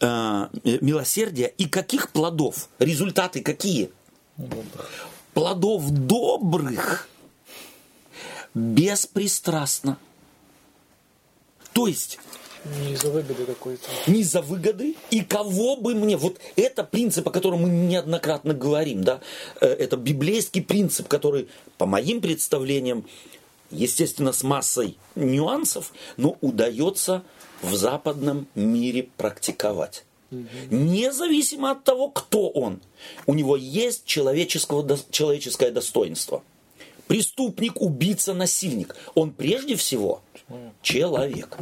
А, э, милосердие и каких плодов? Результаты какие? Плодов добрых беспристрастно. То есть Не из-за выгоды какой-то. не за выгоды и кого бы мне. Вот это принцип, о котором мы неоднократно говорим, да, Э, это библейский принцип, который, по моим представлениям, естественно, с массой нюансов, но удается в западном мире практиковать. Независимо от того, кто он, у него есть человеческого, человеческое достоинство. Преступник, убийца, насильник. Он прежде всего человек.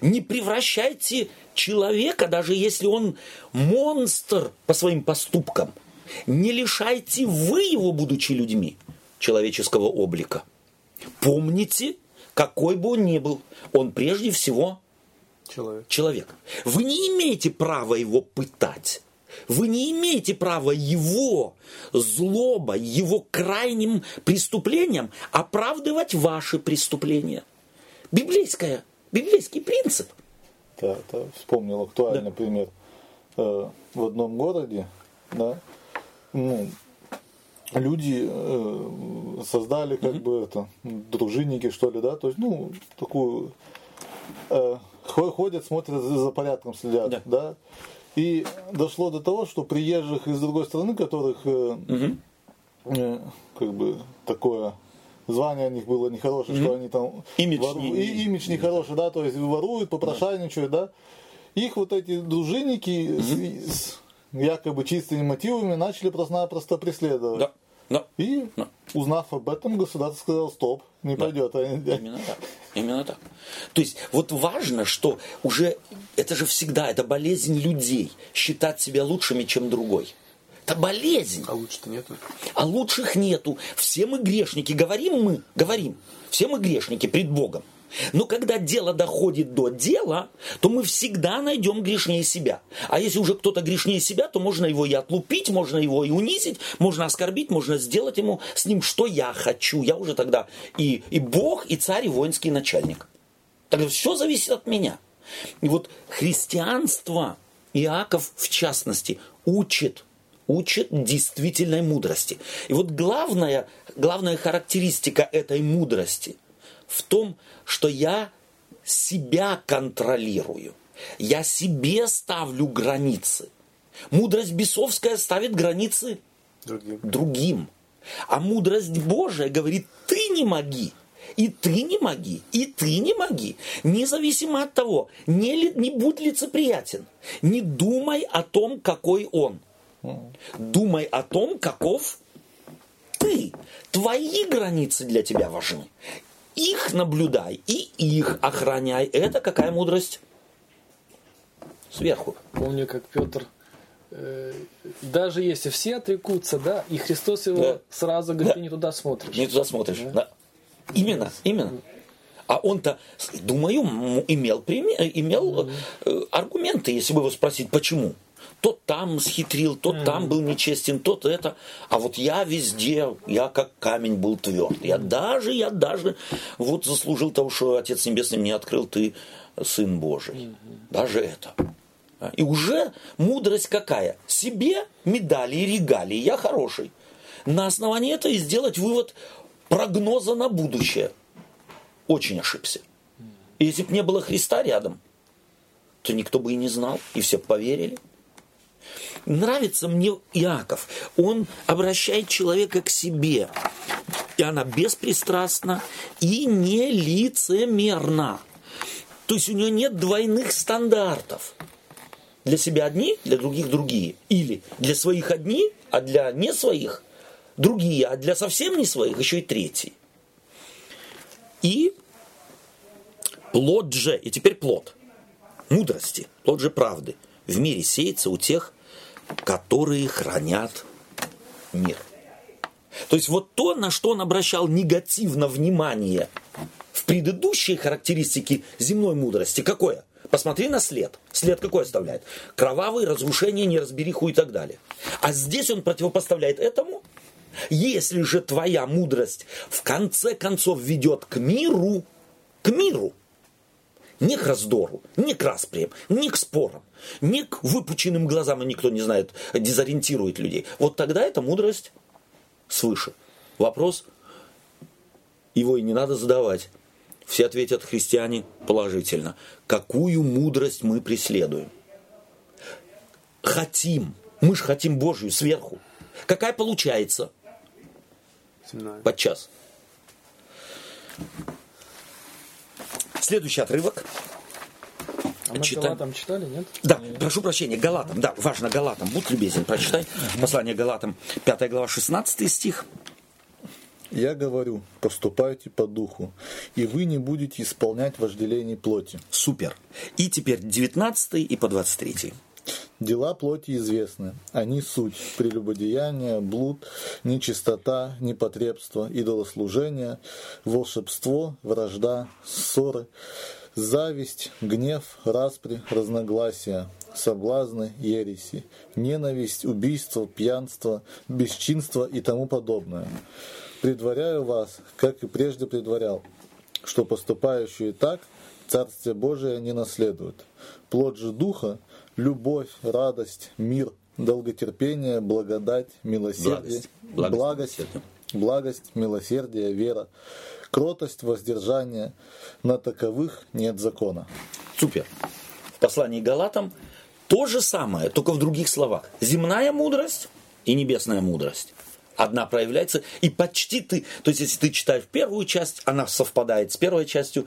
Не превращайте человека, даже если он монстр по своим поступкам. Не лишайте вы его, будучи людьми, человеческого облика. Помните, какой бы он ни был, он прежде всего Человек. человек. Вы не имеете права его пытать. Вы не имеете права его злоба, его крайним преступлением оправдывать ваши преступления. Библейская, библейский принцип. Да, это вспомнил актуальный пример. Э, в одном городе, да, ну, люди э, создали как бы это, дружинники, что ли, да, то есть, ну, такую, э, ходят, смотрят за порядком, следят, Да. да. И дошло до того, что приезжих из другой страны, которых э, э, как бы такое звание у них было нехорошее, что они там Имидж вору- не- и- имидж нехороший, да, то есть воруют, попрошайничают, да. Их вот эти дружинники с, с якобы чистыми мотивами начали просто-напросто преследовать. Да, да. И Да. узнав об этом, государство сказало, стоп, не пойдет. Они- Именно так. Именно так. То есть вот важно, что уже это же всегда, это болезнь людей, считать себя лучшими, чем другой. Это болезнь. А лучше-то нету. А лучших нету. Все мы грешники. Говорим мы, говорим. Все мы грешники пред Богом. Но когда дело доходит до дела, то мы всегда найдем грешнее себя. А если уже кто-то грешнее себя, то можно его и отлупить, можно его и унизить, можно оскорбить, можно сделать ему с ним, что я хочу. Я уже тогда и, и Бог, и царь, и воинский начальник. Тогда все зависит от меня. И вот христианство, Иаков в частности, учит, учит действительной мудрости. И вот главная, главная характеристика этой мудрости в том, что я себя контролирую. Я себе ставлю границы. Мудрость бесовская ставит границы Другим. другим. А мудрость Божия говорит, ты не моги, и ты не моги, и ты не моги. Независимо от того, не, ли, не будь лицеприятен, не думай о том, какой он. Думай о том, каков ты. Твои границы для тебя важны. Их наблюдай и их охраняй. Это какая мудрость? Сверху. Помню, как Петр, э, даже если все отрекутся, да, и Христос его Да. сразу говорит, Да. ты не туда смотришь. Не туда смотришь. Да. Именно, именно. А он-то, думаю, имел, приме- имел э, аргументы, если бы его спросить, почему. Тот там схитрил, тот там был нечестен, тот это. А вот я везде, я как камень был тверд. Я даже, я даже вот заслужил того, что Отец Небесный мне открыл, ты Сын Божий. Даже это. А, И уже мудрость какая? Себе медали и регалии, я хороший. На основании этого и сделать вывод прогноза на будущее. Очень ошибся. И если бы не было Христа рядом, то никто бы и не знал, и все поверили. Нравится мне Иаков. Он обращает человека к себе. И она беспристрастна и не лицемерна. То есть у нее нет двойных стандартов. Для себя одни, для других другие. Или для своих одни, а для не своих другие, а для совсем не своих еще и третий. И плод же, и теперь плод мудрости, плод же правды в мире сеется у тех, которые хранят мир. То есть вот то, на что он обращал негативно внимание в предыдущей характеристике земной мудрости, какое? Посмотри на след. След какой оставляет? Кровавый, разрушение, неразбериху и так далее. А здесь он противопоставляет этому. Если же твоя мудрость в конце концов ведет к миру, к миру, не к раздору, не к расприям, не к спорам, не к выпученным глазам, и никто не знает, дезориентирует людей. Вот тогда это мудрость свыше. Вопрос, его и не надо задавать. Все ответят христиане положительно. Какую мудрость мы преследуем? Хотим. Мы же хотим Божью сверху. Какая получается? Подчас. Следующий отрывок. А мы Читаем. Галатам читали, нет? Да, прошу прощения, Галатам, да, важно, Галатам, будь любезен, прочитай. Послание Галатам, 5 глава, 16 стих. Я говорю, поступайте по духу, и вы не будете исполнять вожделений плоти. Супер. И теперь 19 и по 23. Дела плоти известны. Они суть прелюбодеяние, блуд, нечистота, непотребство, идолослужение, волшебство, вражда, ссоры, зависть, гнев, распри, разногласия, соблазны, ереси, ненависть, убийство, пьянство, бесчинство и тому подобное. Предваряю вас, как и прежде предварял, что поступающие так Царствие Божие не наследуют. Плод же Духа – любовь, радость, мир, долготерпение, благодать, милосердие, благость, благость, благость, милосердие, вера, кротость, воздержание. На таковых нет закона. Супер. В послании Галатам то же самое, только в других словах. Земная мудрость и небесная мудрость. Одна проявляется, и почти ты, то есть если ты читаешь первую часть, она совпадает с первой частью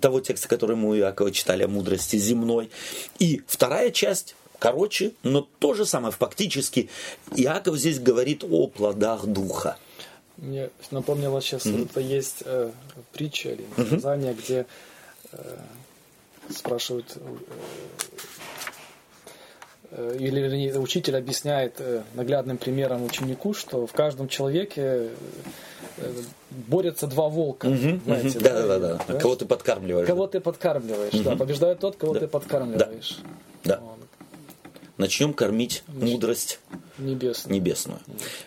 того текста, который мы у Иакова читали о мудрости земной. И вторая часть короче, но то же самое. Фактически Иаков здесь говорит о плодах духа. Мне напомнило сейчас, mm-hmm. это есть э, притча или наказание, mm-hmm. где э, спрашивают э, э, или учитель объясняет э, наглядным примером ученику, что в каждом человеке э, борются два волка. Угу, знаете, да, да, да, да. Кого ты подкармливаешь. Кого ты подкармливаешь, угу. да. Побеждает тот, кого да. ты подкармливаешь. Да. да начнем кормить мудрость небесную. небесную.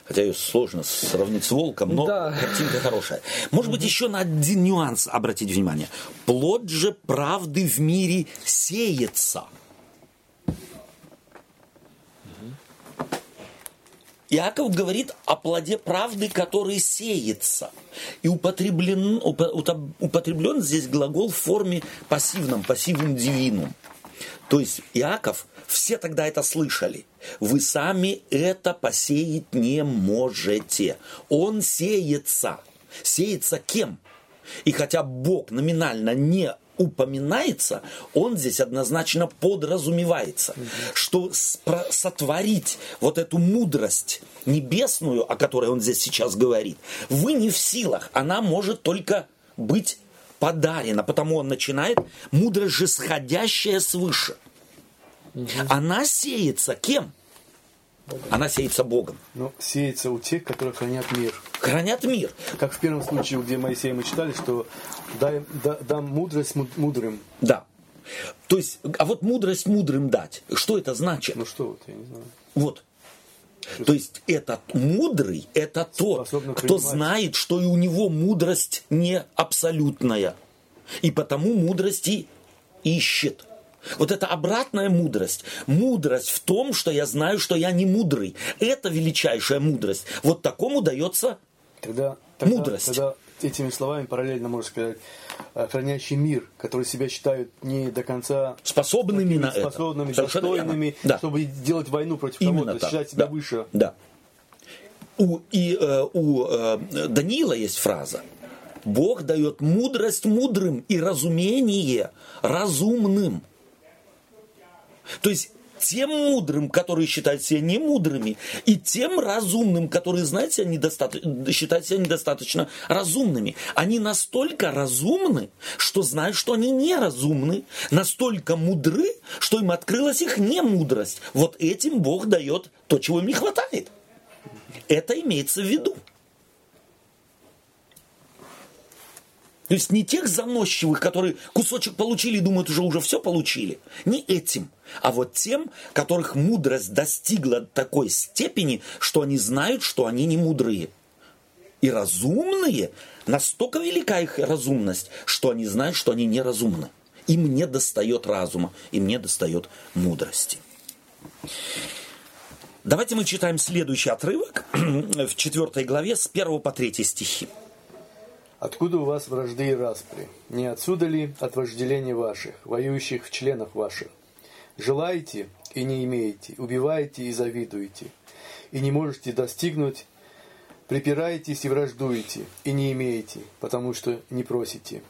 Хотя ее сложно сравнить с волком, но да. картинка хорошая. Может быть, еще на один нюанс обратить внимание. Плод же правды в мире сеется. Иаков говорит о плоде правды, который сеется. И употреблен, употреблен здесь глагол в форме пассивном, пассивным дивинум. То есть Иаков, все тогда это слышали. Вы сами это посеять не можете. Он сеется. Сеется кем? И хотя Бог номинально не упоминается, он здесь однозначно подразумевается, что сотворить вот эту мудрость небесную, о которой он здесь сейчас говорит, вы не в силах, она может только быть подарена, потому он начинает мудрость же сходящая свыше. Угу. Она сеется кем? Богом. Она сеется Богом. Но сеется у тех, которые хранят мир. Хранят мир. Как в первом случае, где Моисея мы читали, что дай, да, дам мудрость мудрым. Да. То есть, а вот мудрость мудрым дать, что это значит? Ну что вот, я не знаю. Вот. То есть этот мудрый, это тот, кто знает, что и у него мудрость не абсолютная. И потому мудрости ищет. Вот это обратная мудрость. Мудрость в том, что я знаю, что я не мудрый. Это величайшая мудрость. Вот такому дается тогда, тогда, мудрость. Тогда этими словами параллельно, можно сказать, э, хранящий мир, которые себя считают не до конца Способными на это. способными, Совершенно достойными. Да. чтобы делать войну против кого-то, считать себя да. выше. Да. У, и э, у э, Даниила есть фраза. Бог дает мудрость мудрым и разумение разумным. То есть тем мудрым, которые считают себя немудрыми, и тем разумным, которые знают себя недостаточно, считают себя недостаточно разумными. Они настолько разумны, что знают, что они неразумны, настолько мудры, что им открылась их немудрость. Вот этим Бог дает то, чего им не хватает. Это имеется в виду. То есть не тех заносчивых, которые кусочек получили и думают, уже уже все получили. Не этим, а вот тем, которых мудрость достигла такой степени, что они знают, что они не мудрые. И разумные, настолько велика их разумность, что они знают, что они неразумны. Им не достает разума, им не достает мудрости. Давайте мы читаем следующий отрывок в 4 главе с 1 по 3 стихи. Откуда у вас вражды и распри? Не отсюда ли от вожделения ваших, воюющих в членах ваших? Желаете и не имеете, убиваете и завидуете, и не можете достигнуть, припираетесь и враждуете, и не имеете, потому что не просите.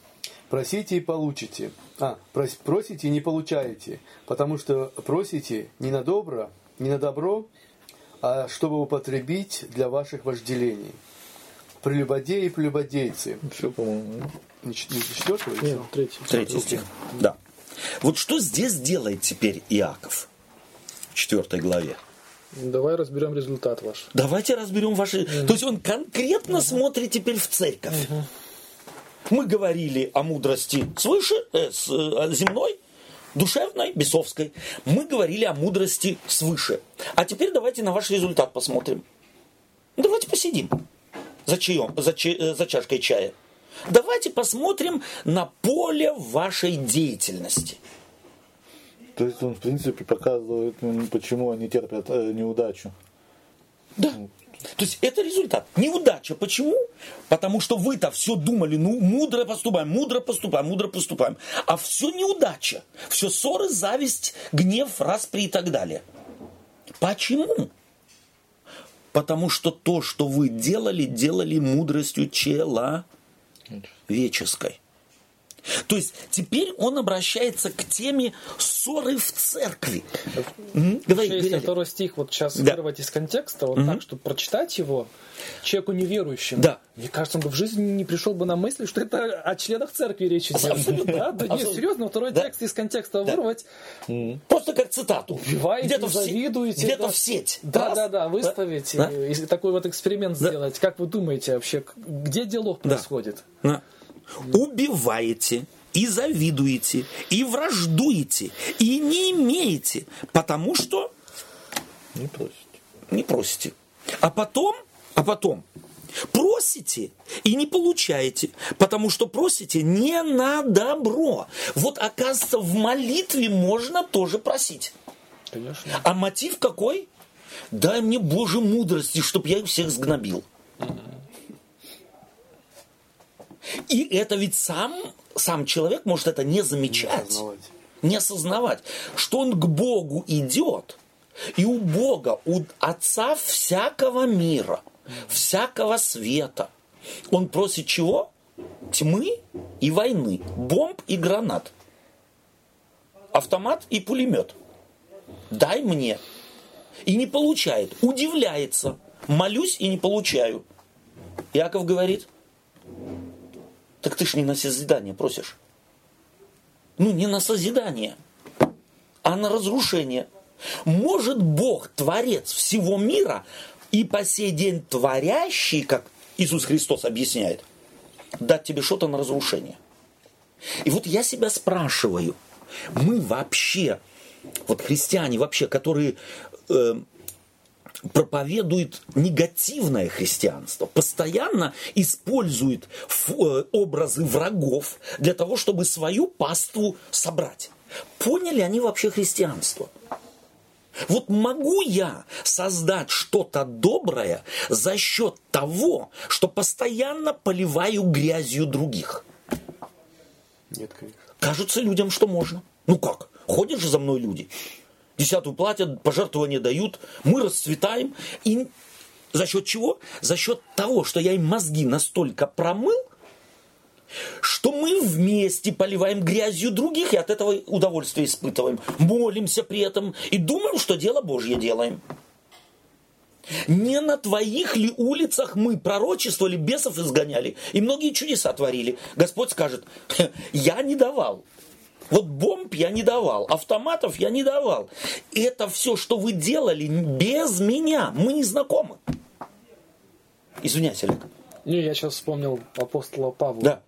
Просите и получите. А, прос- просите и не получаете, потому что просите не на добро, не на добро, а чтобы употребить для ваших вожделений. Прелюбодеи и прелюбодейцы. Все, по-моему. Не не четвертого Нет, третий. Третий стих. Да. Вот что здесь делает теперь Иаков в 4 главе? Давай разберем результат ваш. Давайте разберем ваши... То есть он конкретно смотрит теперь в церковь. Мы говорили о мудрости свыше, э, с, э, земной, душевной, бесовской. Мы говорили о мудрости свыше. А теперь давайте на ваш результат посмотрим. Давайте посидим за, чаем, за, э, за чашкой чая. Давайте посмотрим на поле вашей деятельности. То есть он, в принципе, показывает, м, почему они терпят э, неудачу. Да. То есть это результат. Неудача. Почему? Потому что вы-то все думали, ну, мудро поступаем, мудро поступаем, мудро поступаем. А все неудача. Все ссоры, зависть, гнев, распри и так далее. Почему? Потому что то, что вы делали, делали мудростью человеческой. То есть теперь он обращается к теме ссоры в церкви. Говори, Если второй стих вот сейчас Да. вырвать из контекста, вот так, чтобы прочитать его человеку неверующему, Да. мне кажется, он бы в жизни не пришел бы на мысль, что это о членах церкви речь идет. Абсолютно. Да, да, нет, серьезно, второй Да. текст из контекста Да. вырвать, Просто как цитату. убиваете, Где-то завидуете. где-то да. в сеть. Да, Раз. да, да, выставить, Да. и и такой вот эксперимент Да. сделать. Как вы думаете вообще, где диалог Да. происходит? Да. Убиваете и завидуете, и враждуете, и не имеете, потому что Не просите. не просите. А потом, а потом просите и не получаете, потому что просите не на добро. Вот оказывается, в молитве можно тоже просить. Конечно. А мотив какой? Дай мне Боже мудрости, чтоб я их всех сгнобил. И это ведь сам, сам человек может это не замечать, осознавать. не осознавать, что он к Богу идет, и у Бога, у Отца всякого мира, всякого света, он просит чего? Тьмы и войны, бомб и гранат, автомат и пулемет. Дай мне. И не получает. Удивляется. Молюсь и не получаю. Яков говорит, так ты ж не на созидание просишь. Ну, не на созидание, а на разрушение. Может Бог, Творец всего мира, и по сей день творящий, как Иисус Христос объясняет, дать тебе что-то на разрушение. И вот я себя спрашиваю, мы вообще, вот христиане вообще, которые э, проповедуют негативное христианство, постоянно используют фу- э, образы врагов для того, чтобы свою паству собрать. Поняли они вообще христианство? Вот могу я создать что-то доброе за счет того, что постоянно поливаю грязью других? Нет, конечно. Кажется людям, что можно. Ну как? Ходят же за мной люди. Десятую платят, пожертвования дают, мы расцветаем. И за счет чего? За счет того, что я им мозги настолько промыл, что мы вместе поливаем грязью других и от этого удовольствие испытываем. Молимся при этом и думаем, что дело Божье делаем. Не на твоих ли улицах мы пророчествовали, бесов изгоняли и многие чудеса творили. Господь скажет, я не давал. Вот бомб я не давал, автоматов я не давал. Это все, что вы делали без меня. Мы не знакомы. Извиняйся, Олег. Не, я сейчас вспомнил апостола Павла. Да.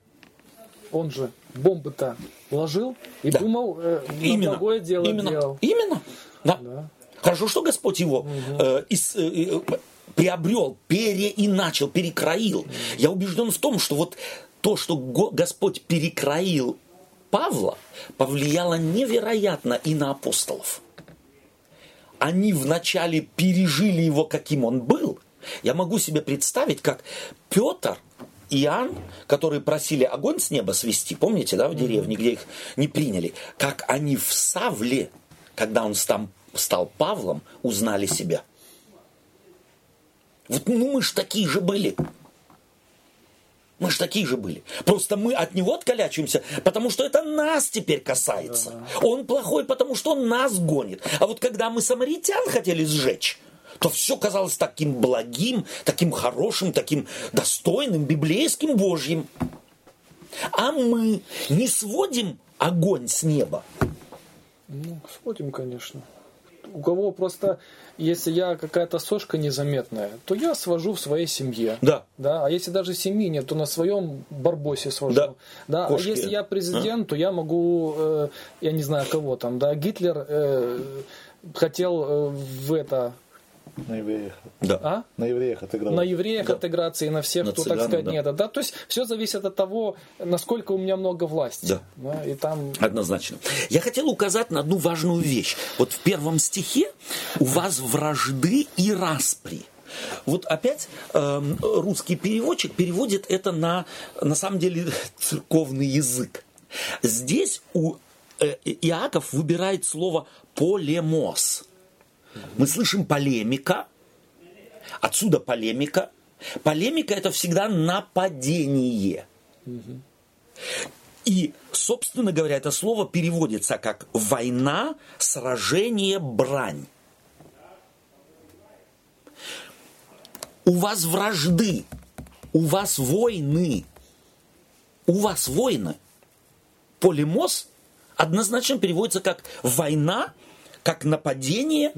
Он же бомбы-то ложил и Да. думал, э, Именно. благое дело Именно. делал. Именно. Да. Да. Хорошо, что Господь его э, ис- э, э, приобрел, переиначил, перекроил. Я убежден в том, что вот то, что Го- Господь перекроил Павла, повлияло невероятно и на апостолов. Они вначале пережили его, каким он был. Я могу себе представить, как Петр, Иоанн, которые просили огонь с неба свести, помните, да, в деревне, где их не приняли, как они в Савле, когда он стал, стал Павлом, узнали себя. Вот ну мы ж такие же были. Мы же такие же были. Просто мы от него откалячиваемся, потому что это нас теперь касается. Он плохой, потому что он нас гонит. А вот когда мы самаритян хотели сжечь, то все казалось таким благим, таким хорошим, таким достойным, библейским, божьим. А мы не сводим огонь с неба. Ну, сводим, конечно. У кого просто, если я какая-то сошка незаметная, то я свожу в своей семье. Да. Да, а если даже семьи нет, то на своем барбосе свожу. Да. Да. Кошки. А если я президент, то я могу, э, я не знаю кого там, да, Гитлер э, хотел э, в это, На евреях. Да. а? На евреях отыграл. На евреев отыграться и на всех, На кто, цыган, так сказать, да. нет. Да, то есть все зависит от того, насколько у меня много власти. Да. и там Однозначно. Я хотел указать на одну важную вещь. Вот в первом стихе у вас вражды и распри. Вот опять эм, русский переводчик переводит это на, на самом деле, церковный язык. Здесь у э, Иаков выбирает слово полемос. Мы слышим полемика, отсюда полемика. Полемика это всегда нападение. И, собственно говоря, это слово переводится как война, сражение, брань. У вас вражды, у вас войны, у вас войны. Полемос однозначно переводится как война, как нападение,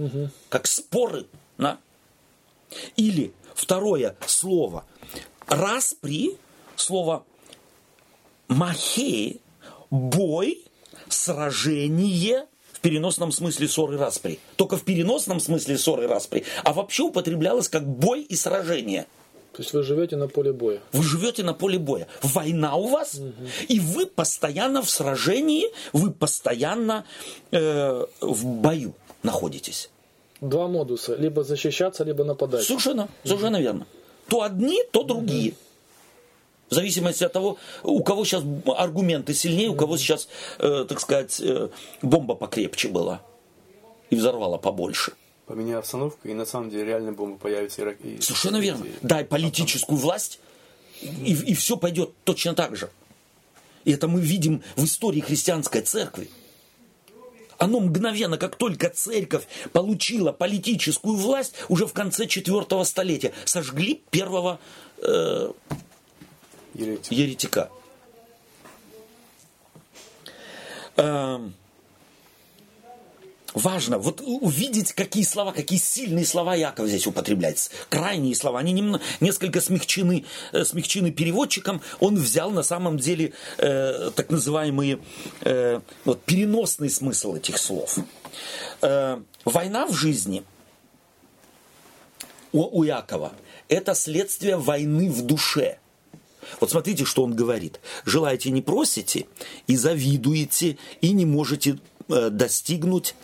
как споры. да. Или второе слово распри, слово махе, бой, сражение, в переносном смысле ссоры распри. Только в переносном смысле ссоры распри, а вообще употреблялось как бой и сражение. То есть вы живете на поле боя. Вы живете на поле боя. Война у вас, и вы постоянно в сражении, вы постоянно э, в бою находитесь. Два модуса. Либо защищаться, либо нападать. Совершенно, совершенно верно. То одни, то другие. В зависимости от того, у кого сейчас аргументы сильнее, у кого сейчас, э, так сказать, э, бомба покрепче была и взорвала побольше. Поменяй обстановку, и на самом деле реально бомба появится. И, рак- и- Совершенно верно. и- Дай политическую власть, и, все пойдет точно так же. И это мы видим в истории христианской церкви. Оно мгновенно, как только церковь получила политическую власть, уже в конце четвертого столетия сожгли первого э, еретик. еретика. Эм, Важно вот увидеть, какие слова, какие сильные слова Яков здесь употребляет. Крайние слова, они немно- несколько смягчены, э, смягчены переводчиком. Он взял на самом деле э, так называемые э, вот, переносный смысл этих слов. Э, война в жизни у, у Якова – это следствие войны в душе. Вот смотрите, что он говорит. Желаете, не просите, и завидуете, и не можете достигнуть,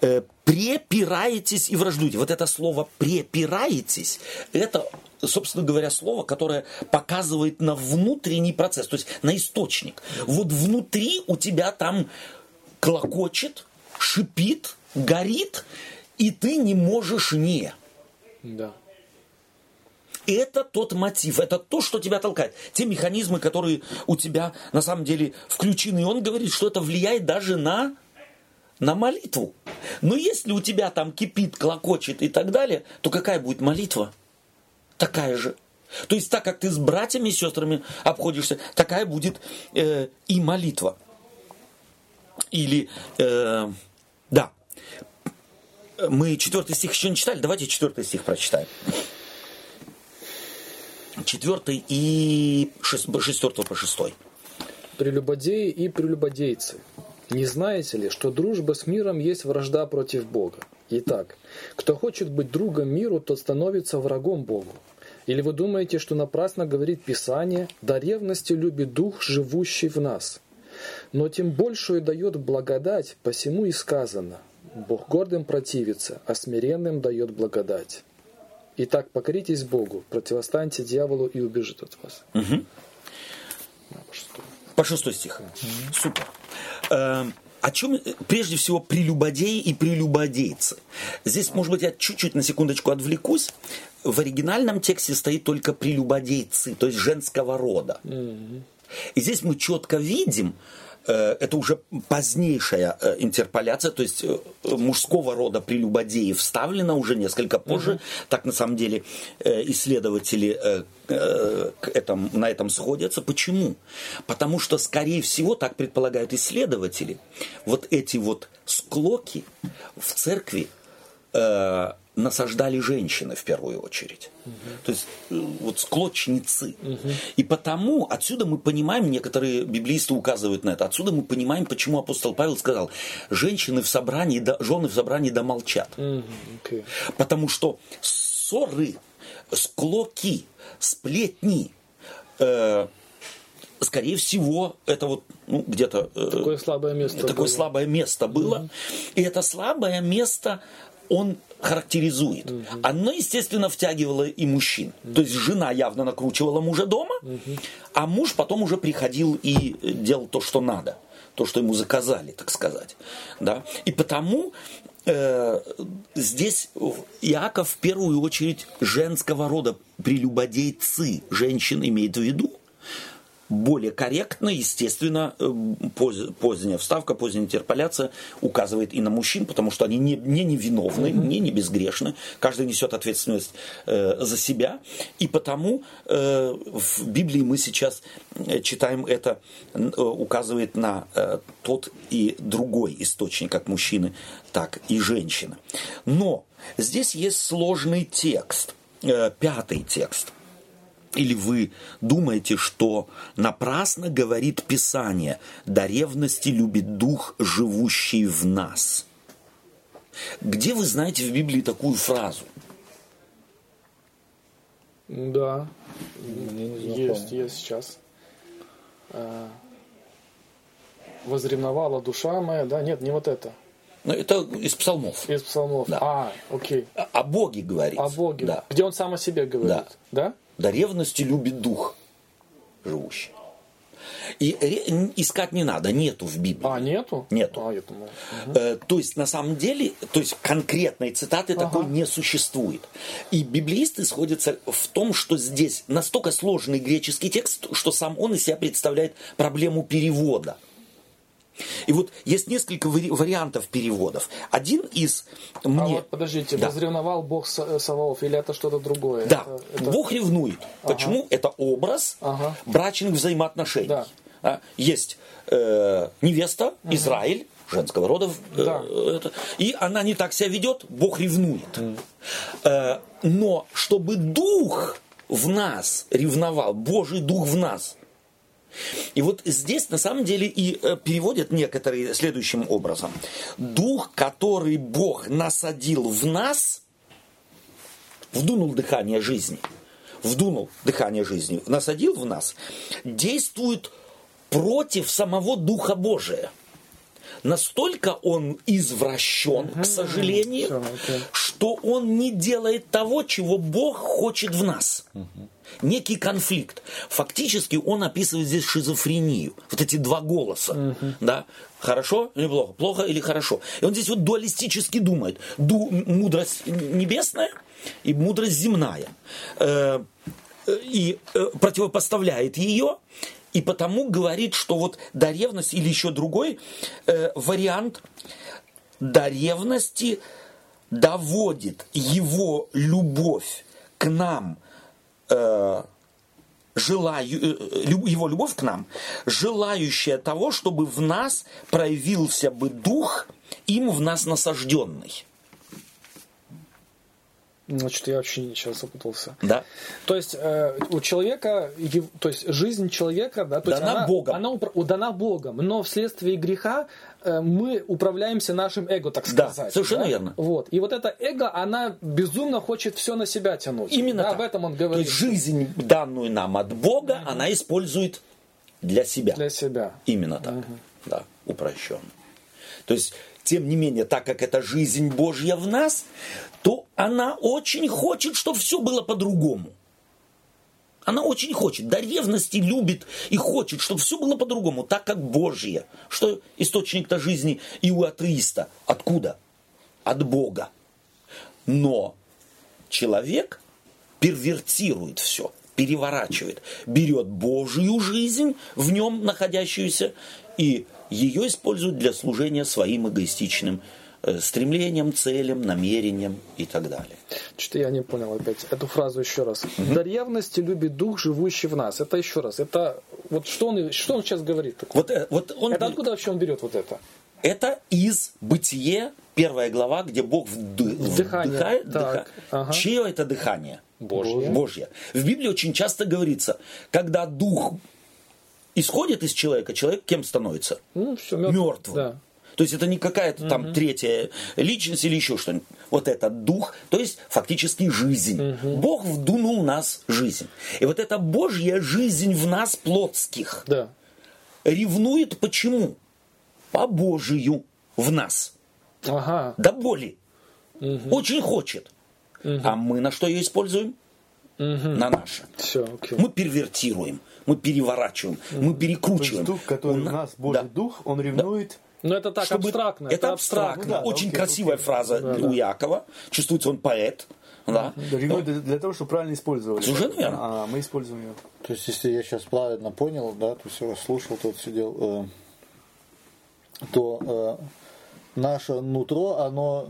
э, препираетесь и враждуете. Вот это слово препираетесь, это, собственно говоря, слово, которое показывает на внутренний процесс, то есть на источник. Вот внутри у тебя там клокочет, шипит, горит, и ты не можешь не. Да. Это тот мотив, это то, что тебя толкает. Те механизмы, которые у тебя на самом деле включены. И он говорит, что это влияет даже на, на молитву. Но если у тебя там кипит, клокочет и так далее, то какая будет молитва? Такая же. То есть так как ты с братьями и сестрами обходишься, такая будет э, и молитва. Или, э, да, мы четвертый стих еще не читали, давайте четвертый стих прочитаем. Четвертый и шестертого по шестой. Прелюбодеи и прелюбодейцы, не знаете ли, что дружба с миром есть вражда против Бога? Итак, кто хочет быть другом миру, тот становится врагом Богу. Или вы думаете, что напрасно говорит Писание, да ревности любит Дух, живущий в нас? Но тем большую дает благодать, посему и сказано, Бог гордым противится, а смиренным дает благодать. Итак, покоритесь Богу, противостаньте дьяволу и убежит от вас. Угу. По шестой стих. Супер. Эм, о чем, прежде всего, прелюбодеи и прелюбодейцы. Здесь, может быть, я чуть-чуть на секундочку отвлекусь. В оригинальном тексте стоит только прелюбодейцы, то есть женского рода. И здесь мы четко видим, Э, это уже позднейшая э, интерполяция, то есть э, мужского рода прелюбодеи вставлено уже несколько позже. Угу. Так на самом деле исследователи этом, на этом сходятся. Почему? Потому что, скорее всего, так предполагают исследователи, вот эти вот склоки в церкви насаждали женщины в первую очередь. Угу. То есть э, вот склочницы. Угу. И потому отсюда мы понимаем, некоторые библисты указывают на это, отсюда мы понимаем, почему апостол Павел сказал, женщины в собрании, жены в собрании да молчат. Угу. Okay. Потому что ссоры, склоки, сплетни, э, скорее всего, это вот ну, где-то... Э, такое слабое место Такое было. слабое место было. Угу. И это слабое место он характеризует. Угу. Оно, естественно, втягивало и мужчин. Угу. То есть жена явно накручивала мужа дома, угу. а муж потом уже приходил и делал то, что надо. То, что ему заказали, так сказать. Да? И потому э, здесь Иаков в первую очередь женского рода прелюбодейцы женщин имеет в виду, более корректно, естественно, э, поздняя вставка, поздняя интерполяция указывает и на мужчин, потому что они не, не невиновны, mm-hmm. не, не безгрешны, каждый несет ответственность э, за себя, и потому э, в Библии мы сейчас э, читаем это, э, указывает на э, тот и другой источник, как мужчины, так и женщины. Но здесь есть сложный текст, э, пятый текст – или вы думаете, что напрасно говорит Писание, до ревности любит Дух, живущий в нас? Где вы знаете в Библии такую фразу? Да, есть, есть сейчас. А, возревновала душа моя, да, нет, не вот это. Ну, это из псалмов. Из псалмов. Да. А, окей. О Боге говорит. О Боге. Да. Где он сам о себе говорит. Да? да? До ревности любит дух живущий. И искать не надо, нету в Библии. А, нету? Нету. А, я думал. Угу. Э, то есть, на самом деле, то есть конкретной цитаты ага. такой не существует. И библеисты сходятся в том, что здесь настолько сложный греческий текст, что сам он из себя представляет проблему перевода. И вот есть несколько вариантов переводов. Один из мне... А вот подождите, да. возревновал Бог Саваоф или это что-то другое? Да, это, это... Бог ревнует. Ага. Почему? Это образ ага. брачных взаимоотношений. Да. А, есть э, невеста, ага. Израиль, женского рода, э, да. это, и она не так себя ведет, Бог ревнует. Mm. Э, но чтобы дух в нас ревновал, Божий дух в нас – и вот здесь на самом деле и э, переводят некоторые следующим образом. Дух, который Бог насадил в нас, вдунул дыхание жизни, вдунул дыхание жизни, насадил в нас, действует против самого Духа Божия. настолько он извращен, к сожалению, окей. что он не делает того, чего Бог хочет в нас. Некий конфликт. Фактически он описывает здесь шизофрению. Вот эти два голоса. Да? Хорошо или плохо? Плохо или хорошо? И он здесь вот дуалистически думает. Ду- мудрость небесная и мудрость земная. Э, э, и э, противопоставляет ее, и потому говорит, что вот до ревности или еще другой э, вариант до ревности доводит его любовь к нам, э, желаю, э, лю- его любовь к нам, желающая того, чтобы в нас проявился бы дух, им в нас насажденный. Значит, я вообще сейчас запутался. Да? То есть э, у человека, то есть жизнь человека, да, то есть Дана она, Богом. она дана Богом, но вследствие греха э, мы управляемся нашим эго, так Да, сказать. совершенно верно. Вот. И вот это эго, она безумно хочет все на себя тянуть. Именно да, так. об этом он То говорит. есть жизнь, данную нам от Бога, она использует для себя. Для себя. Именно так. Да, упрощенно. То есть, тем не менее, так как это жизнь Божья в нас, то она очень хочет, чтобы все было по-другому. Она очень хочет, до ревности любит и хочет, чтобы все было по-другому, так как Божье. Что источник-то жизни и у атеиста? Откуда? От Бога. Но человек первертирует все, переворачивает, берет Божью жизнь, в нем находящуюся, и ее использует для служения своим эгоистичным э, стремлениям, целям, намерениям и так далее. Что-то я не понял опять эту фразу еще раз. До ревности любит дух, живущий в нас. Это еще раз. Это вот что он, что он сейчас говорит такое? Вот, э, вот он, Это откуда вообще он берет вот это? это из Бытие, первая глава, где Бог вды- Дыхание. вдыхает. Так, дыха- ага. Чье это дыхание? Божье. Божье. В Библии очень часто говорится, когда дух исходит из человека, человек кем становится? Ну, все, Мертвым. Да. То есть это не какая-то там третья личность или еще что-нибудь. Вот этот дух, то есть фактически жизнь. Бог вдунул нас жизнь. И вот эта Божья жизнь в нас плотских Да. ревнует почему? По Божию в нас. Ага. До боли. Очень хочет. А мы на что ее используем? На наше. Все, окей. Мы первертируем, мы переворачиваем, мы То перекручиваем. есть дух, который У у на- нас, Божий Да. дух, он ревнует. Но это так Чтобы- абстрактно. Это абстрактно. Ну да, Очень окей, красивая окей. фраза у Якова. Чувствуется, он поэт. Да. Ревнует для, для того, чтобы правильно использовали. Совершенно верно. А мы используем ее. То есть, если я сейчас правильно понял, да, то есть я слушал, тут сидел, э, то э, наше нутро, оно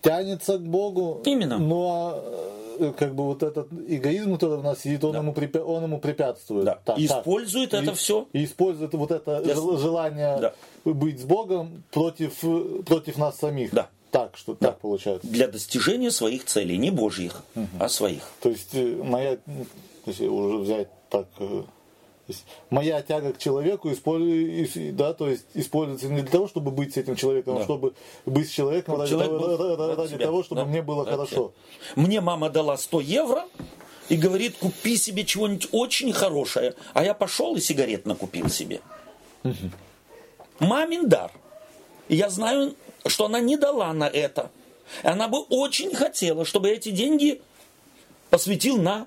тянется к Богу. Именно. Но э, как бы вот этот эгоизм, который в нас сидит, он, ему, препя- он ему препятствует. Да. И использует это И- всё. И использует вот это жел- желание Да. быть с Богом против, против нас самих. Да. Так, что так получается. Для достижения своих целей, не божьих, а своих. То есть э, моя, если уже взять так, э, есть моя тяга к человеку используется, да, то есть используется не для того, чтобы быть с этим человеком, а Да. чтобы быть с человеком ради, Человек того, был ради- ради себя. того, чтобы Да. мне было Ради хорошо. Мне мама дала 100 евро и говорит, купи себе чего-нибудь очень хорошее. А я пошел и сигарет накупил себе. Мамин дар. И я знаю, что она не дала на это. И Она бы очень хотела, чтобы эти деньги посвятил на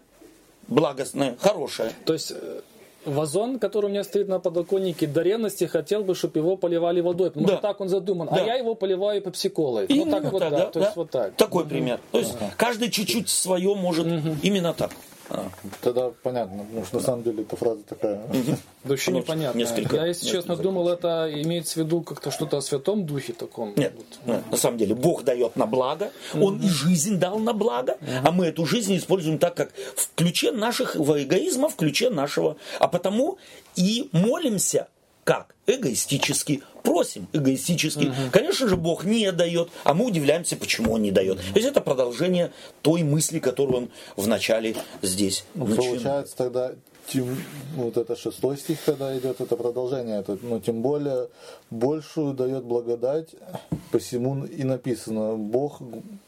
благостное, хорошее. То есть э, вазон, который у меня стоит на подоконнике, до ревности хотел бы, чтобы его поливали водой. Потому Да. что так он задуман. Да. А я его поливаю пепсиколой. Именно вот так вот, так, да. да, То да. есть вот так. Такой пример. То есть каждый чуть-чуть свое может именно так. А. Тогда понятно, потому что на самом деле эта фраза такая. Да вообще непонятно. несколько- я, если честно, думал, это имеется в виду как-то что-то о святом духе таком. Нет, нет, на самом деле Бог дает на благо, Он и жизнь дал на благо, а мы эту жизнь используем так, как в ключе нашего эгоизма, в ключе нашего, а потому и молимся как? Эгоистически. Просим эгоистически. Конечно же, Бог не дает, а мы удивляемся, почему Он не дает. То есть это продолжение той мысли, которую Он вначале здесь начинал. Получается тогда тем, вот это шестой стих тогда идет, это продолжение. Это, ну, тем более большую дает благодать, посему и написано, Бог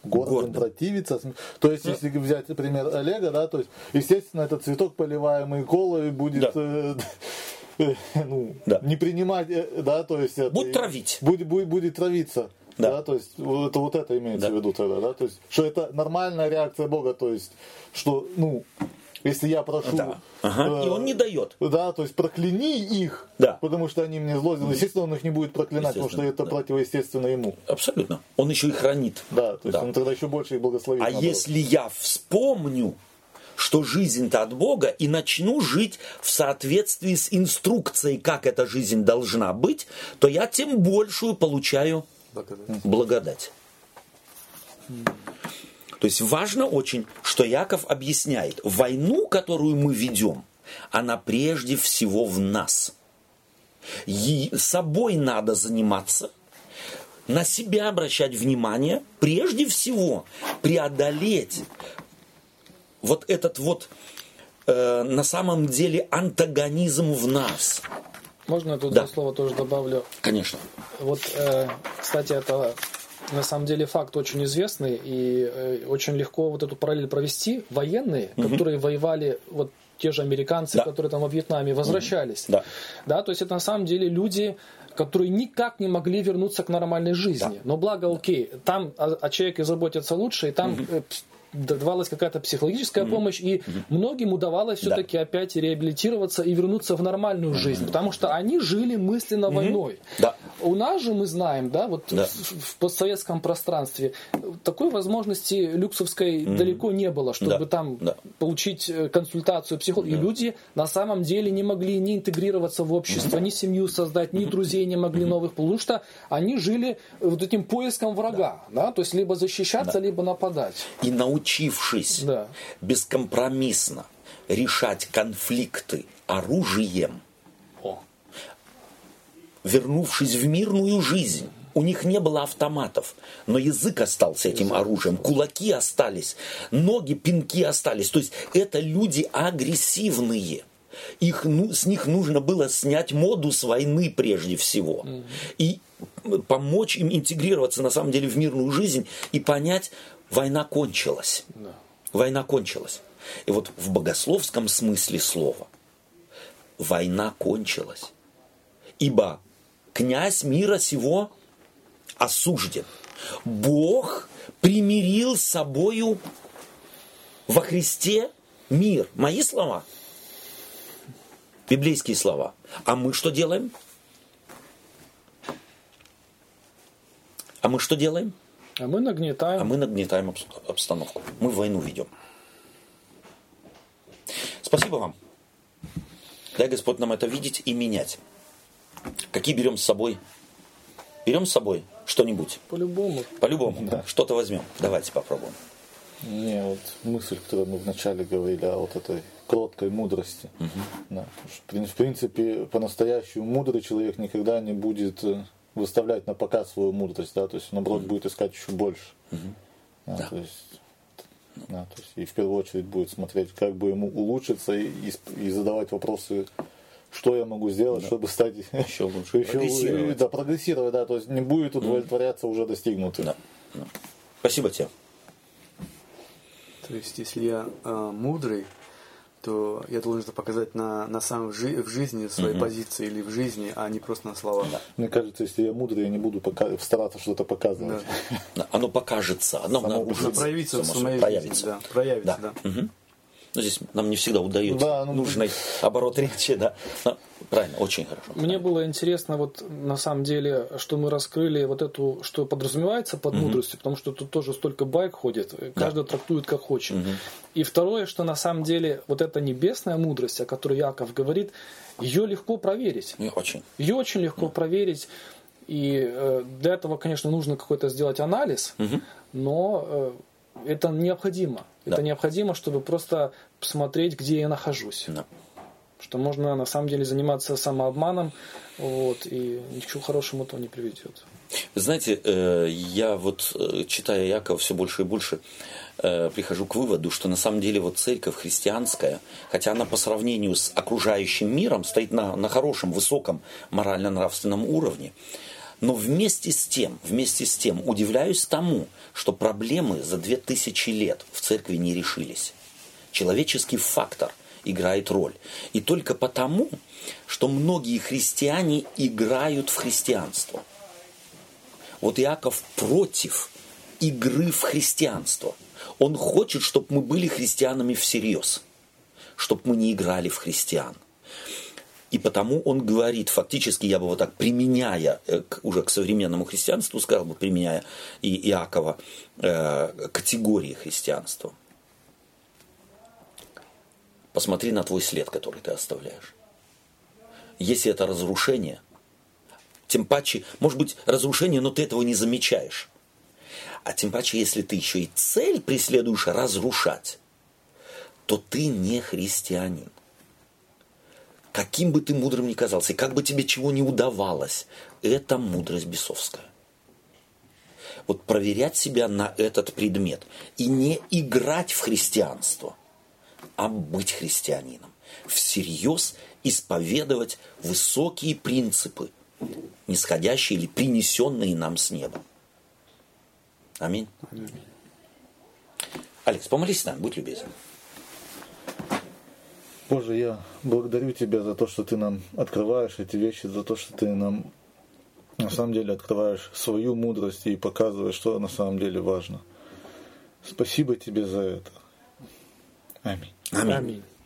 гордым Гордым. противится. То есть, если взять пример Олега, да, то есть, естественно, этот цветок, поливаемый колой, будет Да. э, ну, Да. не принимать, э, да, то есть... это Будь и- травить. Будет, будет, будет травиться. Да. Да. то есть это, вот это имеется Да. в виду тогда, да, то есть, что это нормальная реакция Бога, то есть, что, ну, если я прошу... Да. Ага. э, И он не дает. Да, то есть прокляни их, Да. потому что они мне зло сделали. Естественно, он их не будет проклинать, потому что это да. противоестественно ему. Абсолютно. Он еще и хранит. Да, то есть Да. он тогда еще больше их благословит. А наоборот. если я вспомню, что жизнь-то от Бога, и начну жить в соответствии с инструкцией, как эта жизнь должна быть, то я тем большую получаю Благодать. благодать. То есть важно очень, что Яков объясняет, войну, которую мы ведем, она прежде всего в нас. Е- собой надо заниматься, на себя обращать внимание, прежде всего преодолеть вот этот вот э, на самом деле антагонизм в нас. Можно я тут Да. два слова тоже добавлю? Конечно. Вот, э, кстати, это на самом деле факт очень известный, и э, очень легко вот эту параллель провести. Военные, которые воевали, вот те же американцы, Да. которые там во Вьетнаме, возвращались. Да. Да, то есть это на самом деле люди, которые никак не могли вернуться к нормальной жизни. Но благо, окей, там о, о человеке заботятся лучше, и там пс- давалась какая-то психологическая помощь, и многим удавалось все-таки опять реабилитироваться и вернуться в нормальную жизнь, потому что они жили мысленно войной. Да. У нас же мы знаем, да, вот Да. В, в постсоветском пространстве такой возможности люксовской далеко не было, чтобы Да. там Да. получить э, консультацию психолога. И люди на самом деле не могли ни интегрироваться в общество, ни семью создать, ни друзей не могли новых, потому что они жили вот этим поиском врага, да, то есть либо защищаться, либо нападать. И научившись Да. бескомпромиссно решать конфликты оружием, О. вернувшись в мирную жизнь, у них не было автоматов, но язык остался этим оружием, кулаки остались, ноги, пинки остались. То есть это люди агрессивные. Их, ну, с них нужно было снять моду с войны прежде всего. И помочь им интегрироваться на самом деле в мирную жизнь и понять, война кончилась. Война кончилась. И вот в богословском смысле слова война кончилась. Ибо князь мира сего осужден. Бог примирил с собою во Христе мир. Мои слова. Библейские слова. А мы что делаем? А мы что делаем? А мы нагнетаем. А мы нагнетаем обс- обстановку. Мы войну ведем. Спасибо вам. Дай Господь нам это видеть и менять. Какие берем с собой? Берем с собой что-нибудь. По-любому. По-любому. Что-то возьмем. Давайте попробуем. Не, вот мысль, которую мы вначале говорили о вот этой кроткой мудрости. Да, в прин- в принципе, по-настоящему мудрый человек никогда не будет э, выставлять на показ свою мудрость, да, то есть наоборот будет искать еще больше. Да, То есть, да, то есть и в первую очередь будет смотреть, как бы ему улучшиться и, и и задавать вопросы, что я могу сделать, чтобы стать Еще лучше. еще Прогрессировать. да, прогрессировать, да, то есть не будет удовлетворяться уже достигнутым. Да. Да. Спасибо тебе. То есть, если я э, мудрый, то я должен это показать на, на самом жи- в жизни, в своей позиции или в жизни, а не просто на словах. Мне кажется, если я мудрый, я не буду пока- стараться что-то показывать. Да. Оно покажется, оно. Нужно проявиться в само своей собой, жизни. проявится. Да, проявится, Да. да. Мгм. Ну, здесь нам не всегда удается Да, ну, нужный оборот речи, да. Но правильно, очень хорошо. Мне было интересно, вот на самом деле, что мы раскрыли вот эту, что подразумевается под мудростью, потому что тут тоже столько байк ходит, каждый трактует как хочет. И второе, что на самом деле вот эта небесная мудрость, о которой Яков говорит, ее легко проверить. Не очень. Ее очень легко проверить. И э, для этого, конечно, нужно какой-то сделать анализ, но э, это необходимо. Это Да. необходимо, чтобы просто посмотреть, где я нахожусь Да. что можно на самом деле заниматься самообманом, вот, и ни к чему хорошему это не приведет. Вы знаете, э, я вот, э, читая Якова, все больше и больше э, прихожу к выводу, что на самом деле вот церковь христианская, хотя она по сравнению с окружающим миром стоит на, на хорошем, высоком морально-нравственном уровне, но вместе с тем, вместе с тем удивляюсь тому, что проблемы за две тысячи лет в церкви не решились. Человеческий фактор играет роль. И только потому, что многие христиане играют в христианство. Вот Иаков против игры в христианство. Он хочет, чтобы мы были христианами всерьез, чтобы мы не играли в христиан. И потому он говорит, фактически, я бы вот так, применяя э, к, уже к современному христианству, сказал бы, применяя и Иакова э, категории христианства. Посмотри на твой след, который ты оставляешь. Если это разрушение, тем паче, может быть, разрушение, но ты этого не замечаешь. А тем паче, если ты еще и цель преследуешь разрушать, то ты не христианин каким бы ты мудрым ни казался, и как бы тебе чего не удавалось, это мудрость бесовская. Вот проверять себя на этот предмет и не играть в христианство, а быть христианином. Всерьез исповедовать высокие принципы, нисходящие или принесенные нам с неба. Аминь. Аминь. Алекс, помолись с нами, будь любезен. Боже, я благодарю Тебя за то, что Ты нам открываешь эти вещи, за то, что Ты нам на самом деле открываешь свою мудрость и показываешь, что на самом деле важно. Спасибо Тебе за это. Аминь. Аминь. Аминь.